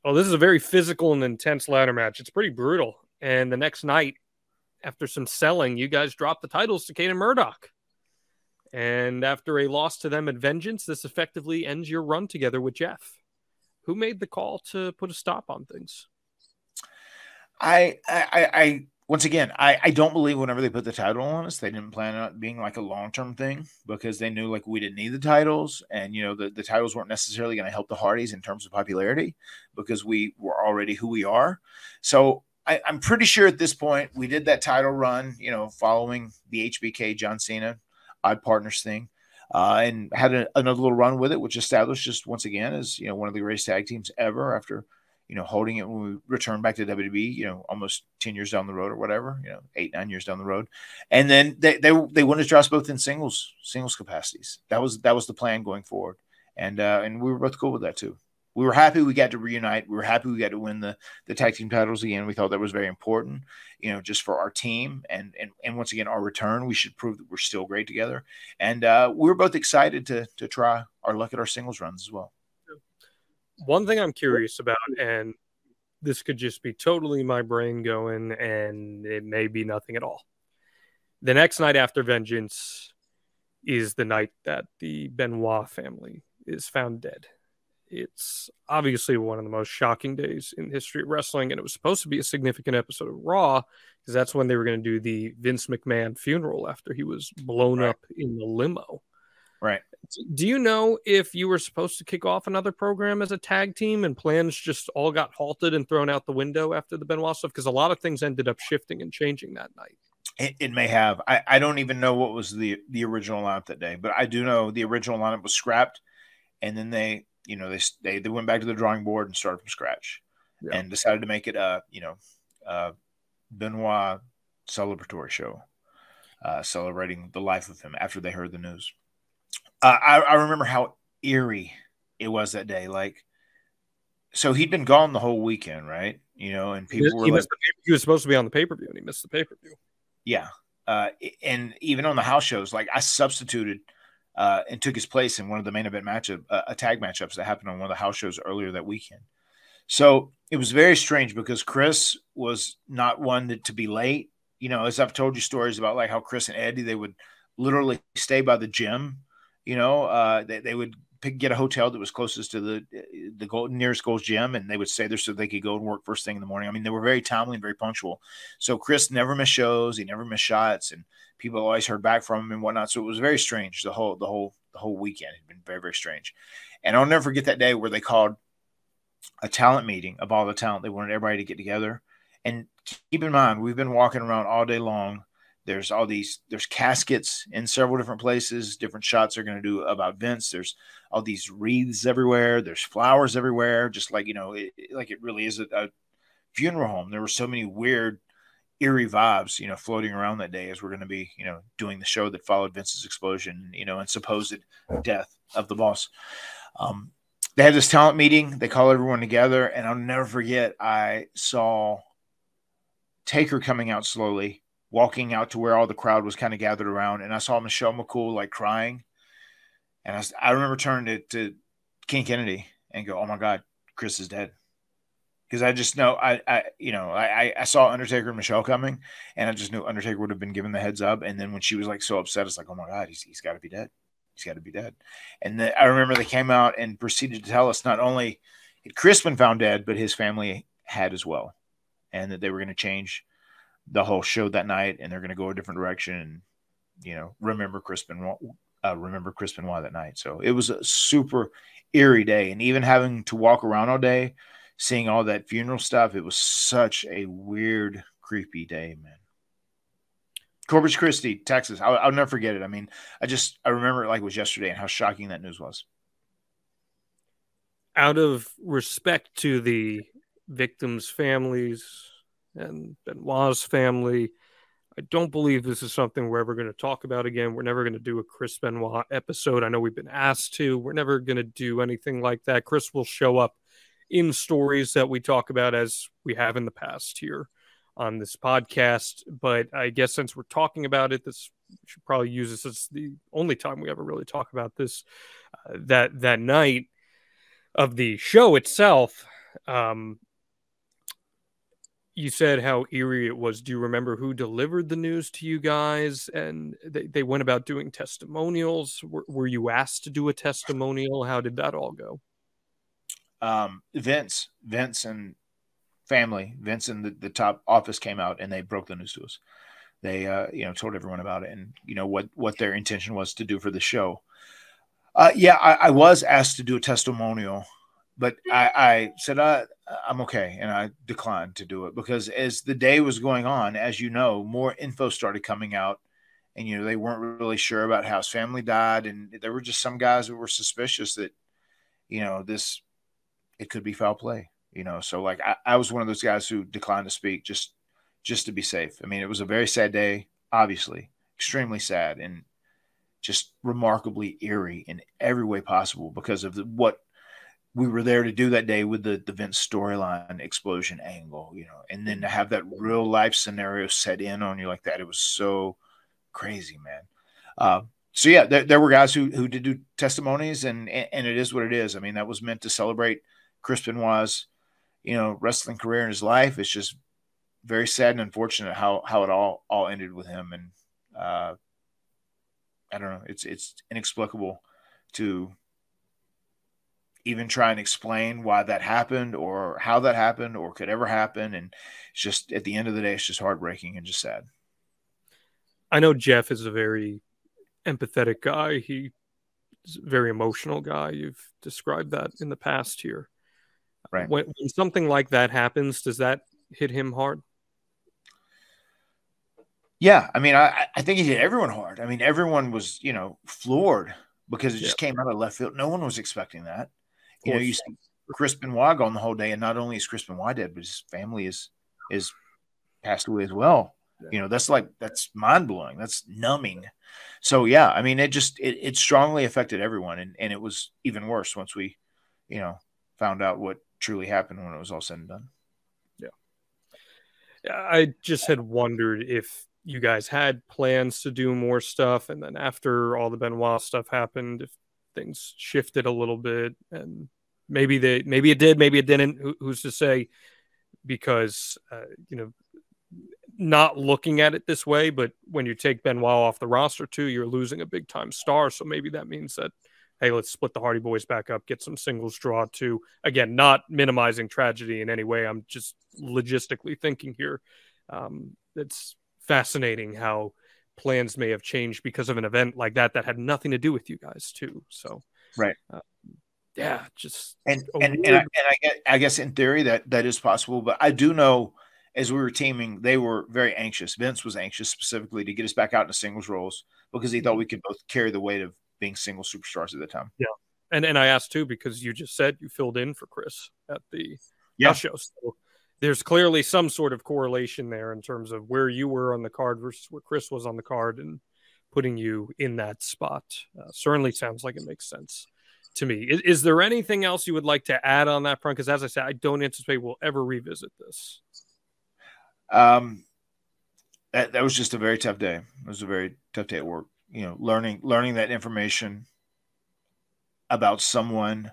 Oh, this is a very physical and intense ladder match. It's pretty brutal. And the next night, after some selling, you guys dropped the titles to Cade and Murdoch. And after a loss to them at Vengeance, this effectively ends your run together with Jeff. Who made the call to put a stop on things? I, I, I, once again, I, I don't believe whenever they put the title on us, they didn't plan on being like a long term thing because they knew like we didn't need the titles, and you know the, the titles weren't necessarily going to help the Hardys in terms of popularity because we were already who we are. So I, I'm pretty sure at this point we did that title run, you know, following the HBK John Cena Odd Partners thing. Uh, and had a, another little run with it, which established just once again as you know one of the greatest tag teams ever. After you know, holding it when we returned back to WWE, you know, almost 10 years down the road or whatever, you know, eight, nine years down the road. And then they, they, they wanted to draw us both in singles, singles capacities. That was, that was the plan going forward. And, uh, and we were both cool with that too. We were happy we got to reunite. We were happy we got to win the, the tag team titles again. We thought that was very important, you know, just for our team. And, and, and once again, our return, we should prove that we're still great together. And, uh, we were both excited to, to try our luck at our singles runs as well. One thing I'm curious about, and this could just be totally my brain going, and it may be nothing at all. The next night after Vengeance is the night that the Benoit family is found dead. It's obviously one of the most shocking days in the history of wrestling, and it was supposed to be a significant episode of Raw because that's when they were going to do the Vince McMahon funeral after he was blown Right. up in the limo. Right. Do you know if you were supposed to kick off another program as a tag team and plans just all got halted and thrown out the window after the Benoit stuff? Because a lot of things ended up shifting and changing that night. It, it may have. I, I don't even know what was the the original lineup that day, but I do know the original lineup was scrapped, and then they, you know, they they, they went back to the drawing board and started from scratch, Yeah. and decided to make it a you know, uh, Benoit celebratory show, uh, celebrating the life of him after they heard the news. Uh, I I remember how eerie it was that day. Like, so he'd been gone the whole weekend, right? You know, and He, people were he like, the he was supposed to be on the pay per view and he missed the pay per view. Yeah. Uh, and even on the house shows, like I substituted uh, and took his place in one of the main event matchup, uh, a tag matchups that happened on one of the house shows earlier that weekend. So it was very strange because Chris was not one that, to be late. You know, as I've told you stories about like how Chris and Eddie, they would literally stay by the gym. You know, uh, they, they would pick, get a hotel that was closest to the eh, the gold, nearest Gold's Gym, and they would stay there so they could go and work first thing in the morning. I mean, they were very timely and very punctual. So Chris never missed shows. He never missed shots, and people always heard back from him and whatnot. So it was very strange. The whole the whole the whole weekend had been very very strange. And I'll never forget that day where they called a talent meeting of all the talent. They wanted everybody to get together. And keep in mind, we've been walking around all day long. There's all these there's caskets in several different places. Different shots are going to do about Vince. There's all these wreaths everywhere. There's flowers everywhere. Just like you know, it, like it really is a, a funeral home. There were so many weird eerie vibes, you know, floating around that day as we're going to be, you know, doing the show that followed Vince's explosion, you know, and supposed death of the boss. Um, they had this talent meeting. They call everyone together, and I'll never forget. I saw Taker coming out slowly, walking out to where all the crowd was kind of gathered around, and I saw Michelle McCool like crying, and I, I remember turning to, to Ken Kennedy and go, "Oh my God, Chris is dead," because I just know I, I you know I, I- saw Undertaker and Michelle coming, and I just knew Undertaker would have been given the heads up, and then when she was like so upset, it's like, "Oh my God, he's he's got to be dead." He's got to be dead. And I remember they came out and proceeded to tell us not only had Chris been found dead, but his family had as well. And that they were going to change the whole show that night and they're going to go a different direction and, you know, remember crispin uh, remember crispin Benoit that night. So it was a super eerie day. And even having to walk around all day, seeing all that funeral stuff, it was such a weird, creepy day, man. Corpus Christi, Texas. I'll, I'll never forget it. I mean, I just I remember it like it was yesterday and how shocking that news was. out of respect to the victims' families and Benoit's family, I don't believe this is something we're ever going to talk about again. We're never going to do a Chris Benoit episode. I know we've been asked to. We're never going to do anything like that. Chris will show up in stories that we talk about as we have in the past here on this podcast. But I guess since we're talking about it, this should probably use this as the only time we ever really talk about this. Uh, that that night of the show itself, um, you said how eerie it was. Do you remember who delivered the news to you guys? And they, they went about doing testimonials. Were, were you asked to do a testimonial? How did that all go? um, Vince, Vince and family, Vince and the, the top office came out and they broke the news to us. They, uh, you know, told everyone about it and you know what what their intention was to do for the show. Uh, yeah, I, I was asked to do a testimonial, but I, I said uh, I'm okay, and I declined to do it because as the day was going on, as you know, more info started coming out, and you know they weren't really sure about how his family died, and there were just some guys that were suspicious that, you know, this it could be foul play, you know. So like I, I was one of those guys who declined to speak just just to be safe. I mean, it was a very sad day, obviously, extremely sad and just remarkably eerie in every way possible because of the, what we were there to do that day with the the Vince storyline explosion angle, you know, and then to have that real life scenario set in on you like that, it was so crazy, man. Uh, so yeah, there, there were guys who who did do testimonies, and and it is what it is. I mean, that was meant to celebrate Chris Benoit's, you know, wrestling career in his life. It's just very sad and unfortunate how how it all all ended with him, and uh, I don't know. It's it's inexplicable to even try and explain why that happened or how that happened or could ever happen, and it's just at the end of the day, it's just heartbreaking and just sad. I know Jeff is a very empathetic guy. He's a very emotional guy. You've described that in the past here. Right. When, when something like that happens, does that hit him hard? Yeah, I mean, I, I think he hit everyone hard. I mean, everyone was, you know, floored because it just came out of left field. No one was expecting that. You know, you see Chris Benoit gone the whole day, and not only is Chris Benoit dead, but his family is is passed away as well. You know, that's like that's mind blowing. That's numbing. So yeah, I mean, it just it, it strongly affected everyone, and and it was even worse once we, you know, found out what truly happened when it was all said and done. Yeah, I just had wondered if you guys had plans to do more stuff, and then after all the Benoit stuff happened, if things shifted a little bit, and maybe they maybe it did, maybe it didn't. Who, who's to say? Because uh, you know, not looking at it this way, but when you take Benoit off the roster too, you're losing a big time star. So maybe that means that hey, let's split the Hardy Boys back up, get some singles draw too. Again, not minimizing tragedy in any way. I'm just logistically thinking here. Um, it's fascinating how plans may have changed because of an event like that that had nothing to do with you guys too. So, Right. uh, yeah, just and and, and, I, and I, guess, I guess in theory that that is possible but i do know as we were teaming they were very anxious vince was anxious specifically to get us back out in singles roles because he thought we could both carry the weight of being single superstars at the time Yeah, and and I asked too because you just said you filled in for Chris at the Yeah. show. So there's clearly some sort of correlation there in terms of where you were on the card versus where Chris was on the card and putting you in that spot. Uh, certainly sounds like it makes sense to me. Is, is there anything else you would like to add on that front? Because as I said, I don't anticipate we'll ever revisit this. Um, that that was just a very tough day. It was a very tough day at work. You know, learning learning that information about someone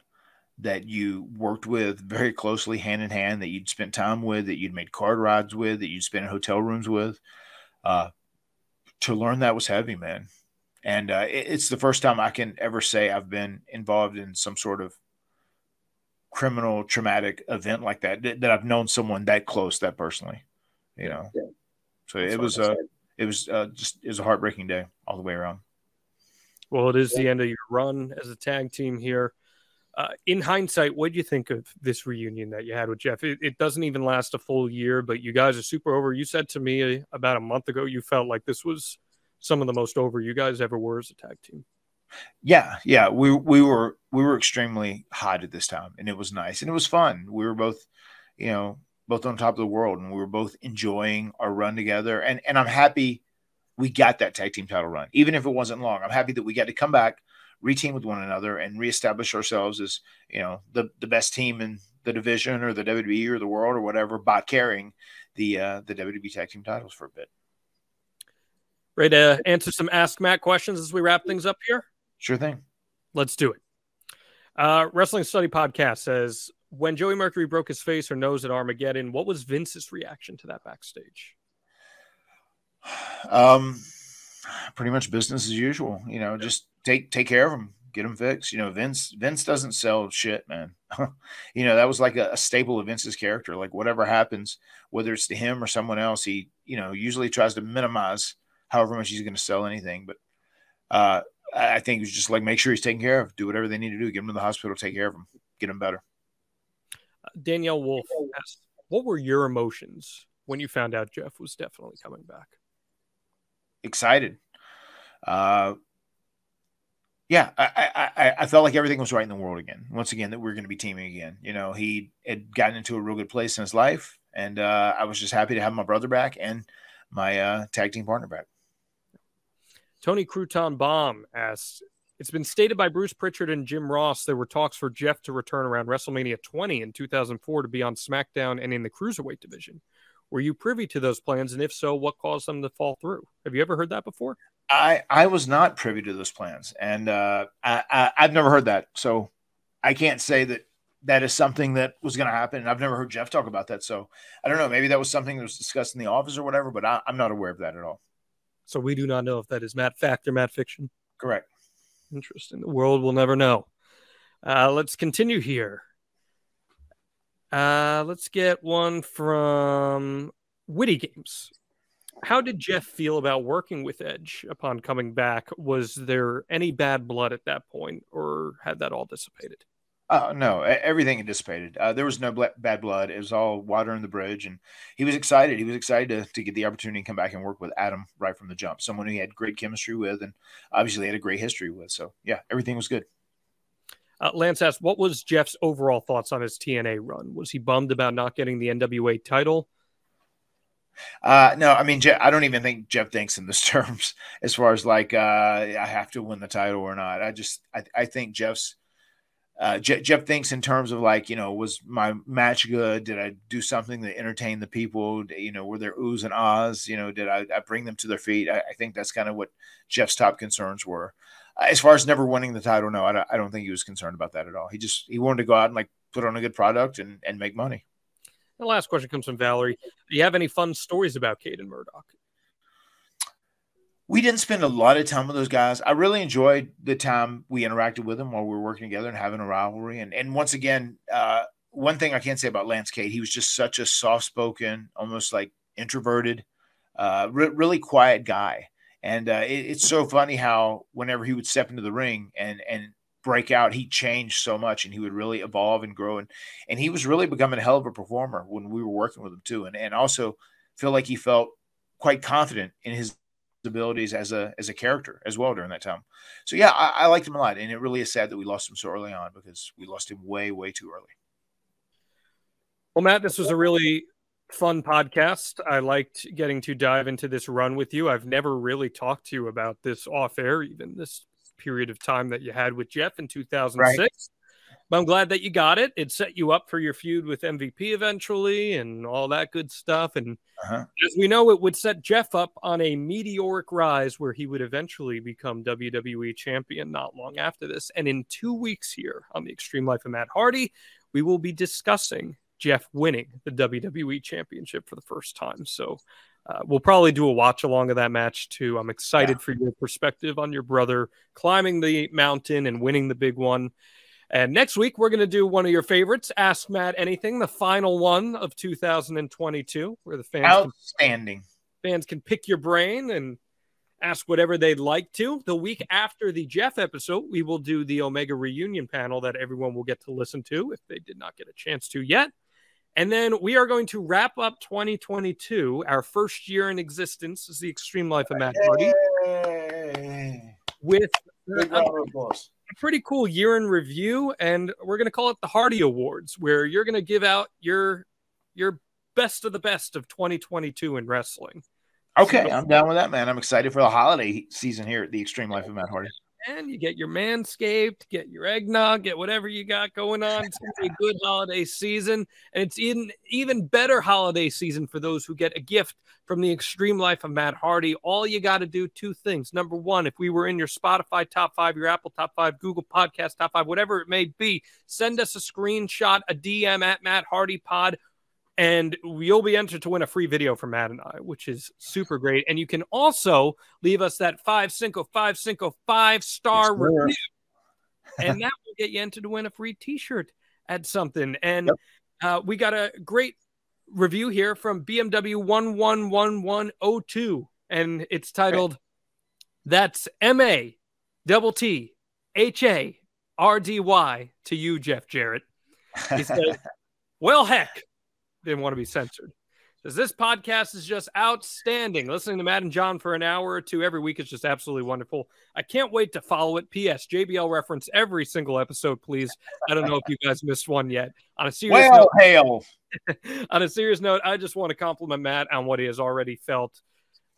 that you worked with very closely, hand in hand, that you'd spent time with, that you'd made card rides with, that you'd spent in hotel rooms with. Uh, to learn that was heavy, man. And uh, it, it's the first time I can ever say I've been involved in some sort of criminal traumatic event like that, that, that I've known someone that close, that personally, you know. Yeah. So That's it was I uh, it was uh, just it was a heartbreaking day all the way around. Well, it is the end of your run as a tag team here. Uh, in hindsight, what do you think of this reunion that you had with Jeff? It, it doesn't even last a full year, but you guys are super over. You said to me uh, about a month ago you felt like this was some of the most over you guys ever were as a tag team. Yeah, yeah, we we were we were extremely hot at this time, and it was nice and it was fun. We were both, you know, both on top of the world, and we were both enjoying our run together. And and I'm happy we got that tag team title run, even if it wasn't long. I'm happy that we got to come back, reteam with one another, and reestablish ourselves as you know the the best team in the division or the WWE or the world or whatever by carrying the uh, the WWE tag team titles for a bit. Ready to answer some Ask Matt questions as we wrap things up here? Sure thing. Let's do it. Uh, Wrestling Study Podcast says when Joey Mercury broke his face or nose at Armageddon, what was Vince's reaction to that backstage? Um, pretty much business as usual. You know, just take take care of them, get them fixed. You know, Vince Vince doesn't sell shit, man. you know that was like a, a staple of Vince's character. Like whatever happens, whether it's to him or someone else, he you know usually tries to minimize however much he's going to sell anything. But uh, I think it was just like make sure he's taken care of, do whatever they need to do, get him to the hospital, take care of him, get him better. Danielle Wolf asked, "What were your emotions when you found out Jeff was definitely coming back?" excited. Uh, yeah, I, I, I, I felt like everything was right in the world again. Once again, that we are going to be teaming again. You know, he had gotten into a real good place in his life, and uh, I was just happy to have my brother back and my uh, tag team partner back. Tony Crouton Bomb asked, It's been stated by Bruce Pritchard and Jim Ross there were talks for Jeff to return around WrestleMania 20 in 2004 to be on SmackDown and in the Cruiserweight division. Were you privy to those plans? And if so, what caused them to fall through? Have you ever heard that before? I, I was not privy to those plans, and uh, I, I've never heard that. So I can't say that that is something that was going to happen. And I've never heard Jeff talk about that. So I don't know. Maybe that was something that was discussed in the office or whatever, but I, I'm not aware of that at all. So we do not know if that is Matt Fact or Matt Fiction. Correct. Interesting. The world will never know. Uh, let's continue here. Uh, let's get one from Witty Games. How did Jeff feel about working with Edge upon coming back? Was there any bad blood at that point, or had that all dissipated? Uh, no, everything had dissipated. Uh, there was no bla- bad blood. It was all water in the bridge, and he was excited. He was excited to, to get the opportunity to come back and work with Adam right from the jump. Someone he had great chemistry with, and obviously had a great history with. So yeah, everything was good. Uh, Lance asked, "What was Jeff's overall thoughts on his TNA run? Was he bummed about not getting the NWA title?" Uh, no, I mean, Je- I don't even think Jeff thinks in those terms as far as like uh, I have to win the title or not. I just I, I think Jeff's uh, Je- Jeff thinks in terms of like you know was my match good? Did I do something that entertained the people? You know, were there oohs and ahs? You know, did I, I bring them to their feet? I, I think that's kind of what Jeff's top concerns were. Uh, As far as never winning the title, no, I don't, I don't think he was concerned about that at all. He just he wanted to go out and like put on a good product and and make money. The last question comes from Valerie. Do you have any fun stories about Cade and Murdoch? We didn't spend a lot of time with those guys. I really enjoyed the time we interacted with them while we were working together and having a rivalry. And and once again, uh, one thing I can't say about Lance Cade, he was just such a soft spoken, almost like introverted, uh, re- really quiet guy. And uh, it, it's so funny how whenever he would step into the ring and and break out, he changed so much and he would really evolve and grow. And and he was really becoming a hell of a performer when we were working with him too. And and also feel like he felt quite confident in his abilities as a as a character as well during that time. So yeah, I, I liked him a lot, and it really is sad that we lost him so early on because we lost him way way too early. Well, Matt, this was a really fun podcast. I liked getting to dive into this run with you. I've never really talked to you about this off air, even this period of time that you had with Jeff in 2006. But I'm glad that you got it. It set you up for your feud with MVP eventually and all that good stuff. And Uh-huh. as we know, it would set Jeff up on a meteoric rise where he would eventually become WWE champion not long after this. And in two weeks here on the Extreme Life of Matt Hardy, we will be discussing Jeff winning the WWE championship for the first time. So uh, we'll probably do a watch along of that match too. I'm excited for your perspective on your brother climbing the mountain and winning the big one. And next week, we're going to do one of your favorites, Ask Matt Anything, the final one of 2022, where the fans can, Outstanding. fans can pick your brain and ask whatever they'd like to. The week after the Jeff episode, we will do the Omega reunion panel that everyone will get to listen to if they did not get a chance to yet. And then we are going to wrap up 2022, our first year in existence is the Extreme Life of Matt Hardy, with Big a round of applause. Pretty cool year in review. And we're going to call it the Hardy Awards, where you're going to give out your your best of the best of 2022 in wrestling. Okay, I'm down with that, man. I'm excited for the holiday season here at the Extreme Life of Matt Hardy. And you get your manscaped, get your eggnog, get whatever you got going on. It's gonna be a good holiday season, and it's even even better holiday season for those who get a gift from the Extreme Life of Matt Hardy. All you got to do two things. Number one, if we were in your Spotify top five, your Apple top five, Google Podcast top five, whatever it may be, send us a screenshot, a DM at Matt Hardy Pod and you'll be entered to win a free video from Matt and I, which is super great. And you can also leave us that five cinco five cinco five star review, and that will get you entered to win a free T-shirt at something. And uh, we got a great review here from BMW one one one one zero two, and it's titled "That's M A double T H A R D Y to you, Jeff Jarrett." He says, "Well, heck." Didn't want to be censored. Says this podcast is just outstanding. Listening to Matt and Jon for an hour or two every week is just absolutely wonderful. I can't wait to follow it. P.S. JBL reference every single episode, please. I don't know if you guys missed one yet. On a serious Well, note, hail. on a serious note, I just want to compliment Matt on what he has already felt.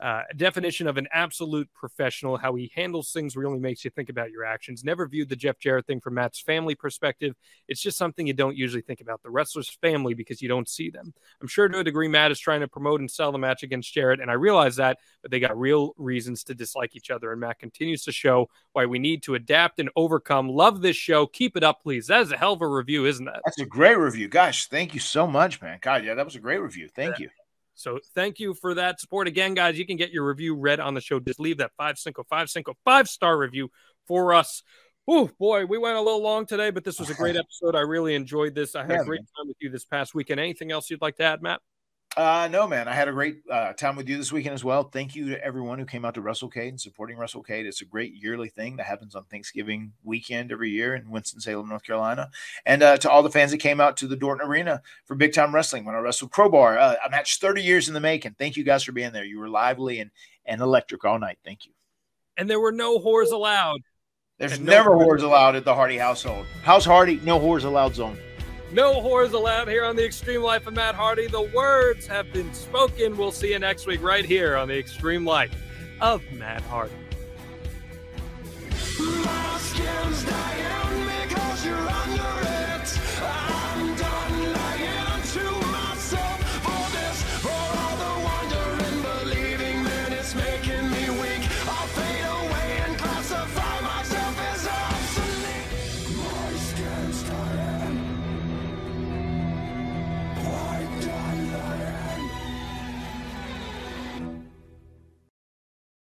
Uh, definition of an absolute professional, how he handles things really makes you think about your actions. Never viewed the Jeff Jarrett thing from Matt's family perspective. It's just something you don't usually think about the wrestler's family because you don't see them. I'm sure to a degree Matt is trying to promote and sell the match against Jarrett, and I realize that, but they got real reasons to dislike each other. And Matt continues to show why we need to adapt and overcome. Love this show. Keep it up, please. That is a hell of a review, isn't that? That's a great review. Gosh, thank you so much, man. God, yeah, that was a great review. Thank you. So thank you for that support. Again, guys, you can get your review read on the show. Just leave that five cinco five cinco five star review for us. Oh boy, we went a little long today, but this was a great episode. I really enjoyed this. I had Yeah, a great time with you this past weekend. Anything else you'd like to add, Matt? Uh, no, man, I had a great uh, time with you this weekend as well. Thank you to everyone who came out to WrestleCade and supporting WrestleCade. It's a great yearly thing that happens on Thanksgiving weekend every year in Winston-Salem, North Carolina. And uh, to all the fans that came out to the Dorton Arena for Big Time Wrestling when I wrestled Crowbar, uh, a match 30 years in the making. Thank you guys for being there. You were lively and, and electric all night. Thank you. And there were no whores allowed. There's And no- never whores allowed at the Hardy household. House Hardy, no whores allowed zone. No whores allowed here on the Extreme Life of Matt Hardy. The words have been spoken. We'll see you next week right here on the Extreme Life of Matt Hardy.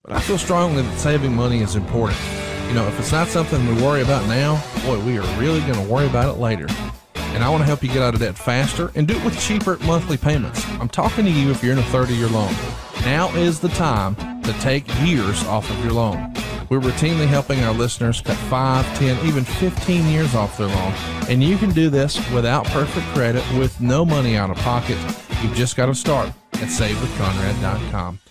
But I feel strongly that saving money is important. You know, if it's not something we worry about now, boy, we are really going to worry about it later. And I want to help you get out of debt faster and do it with cheaper monthly payments. I'm talking to you if you're in a 30 year loan. Now is the time to take years off of your loan. We're routinely helping our listeners cut 5, 10, even 15 years off their loan. And you can do this without perfect credit with no money out of pocket. You've just got to start at SaveWithConrad.com.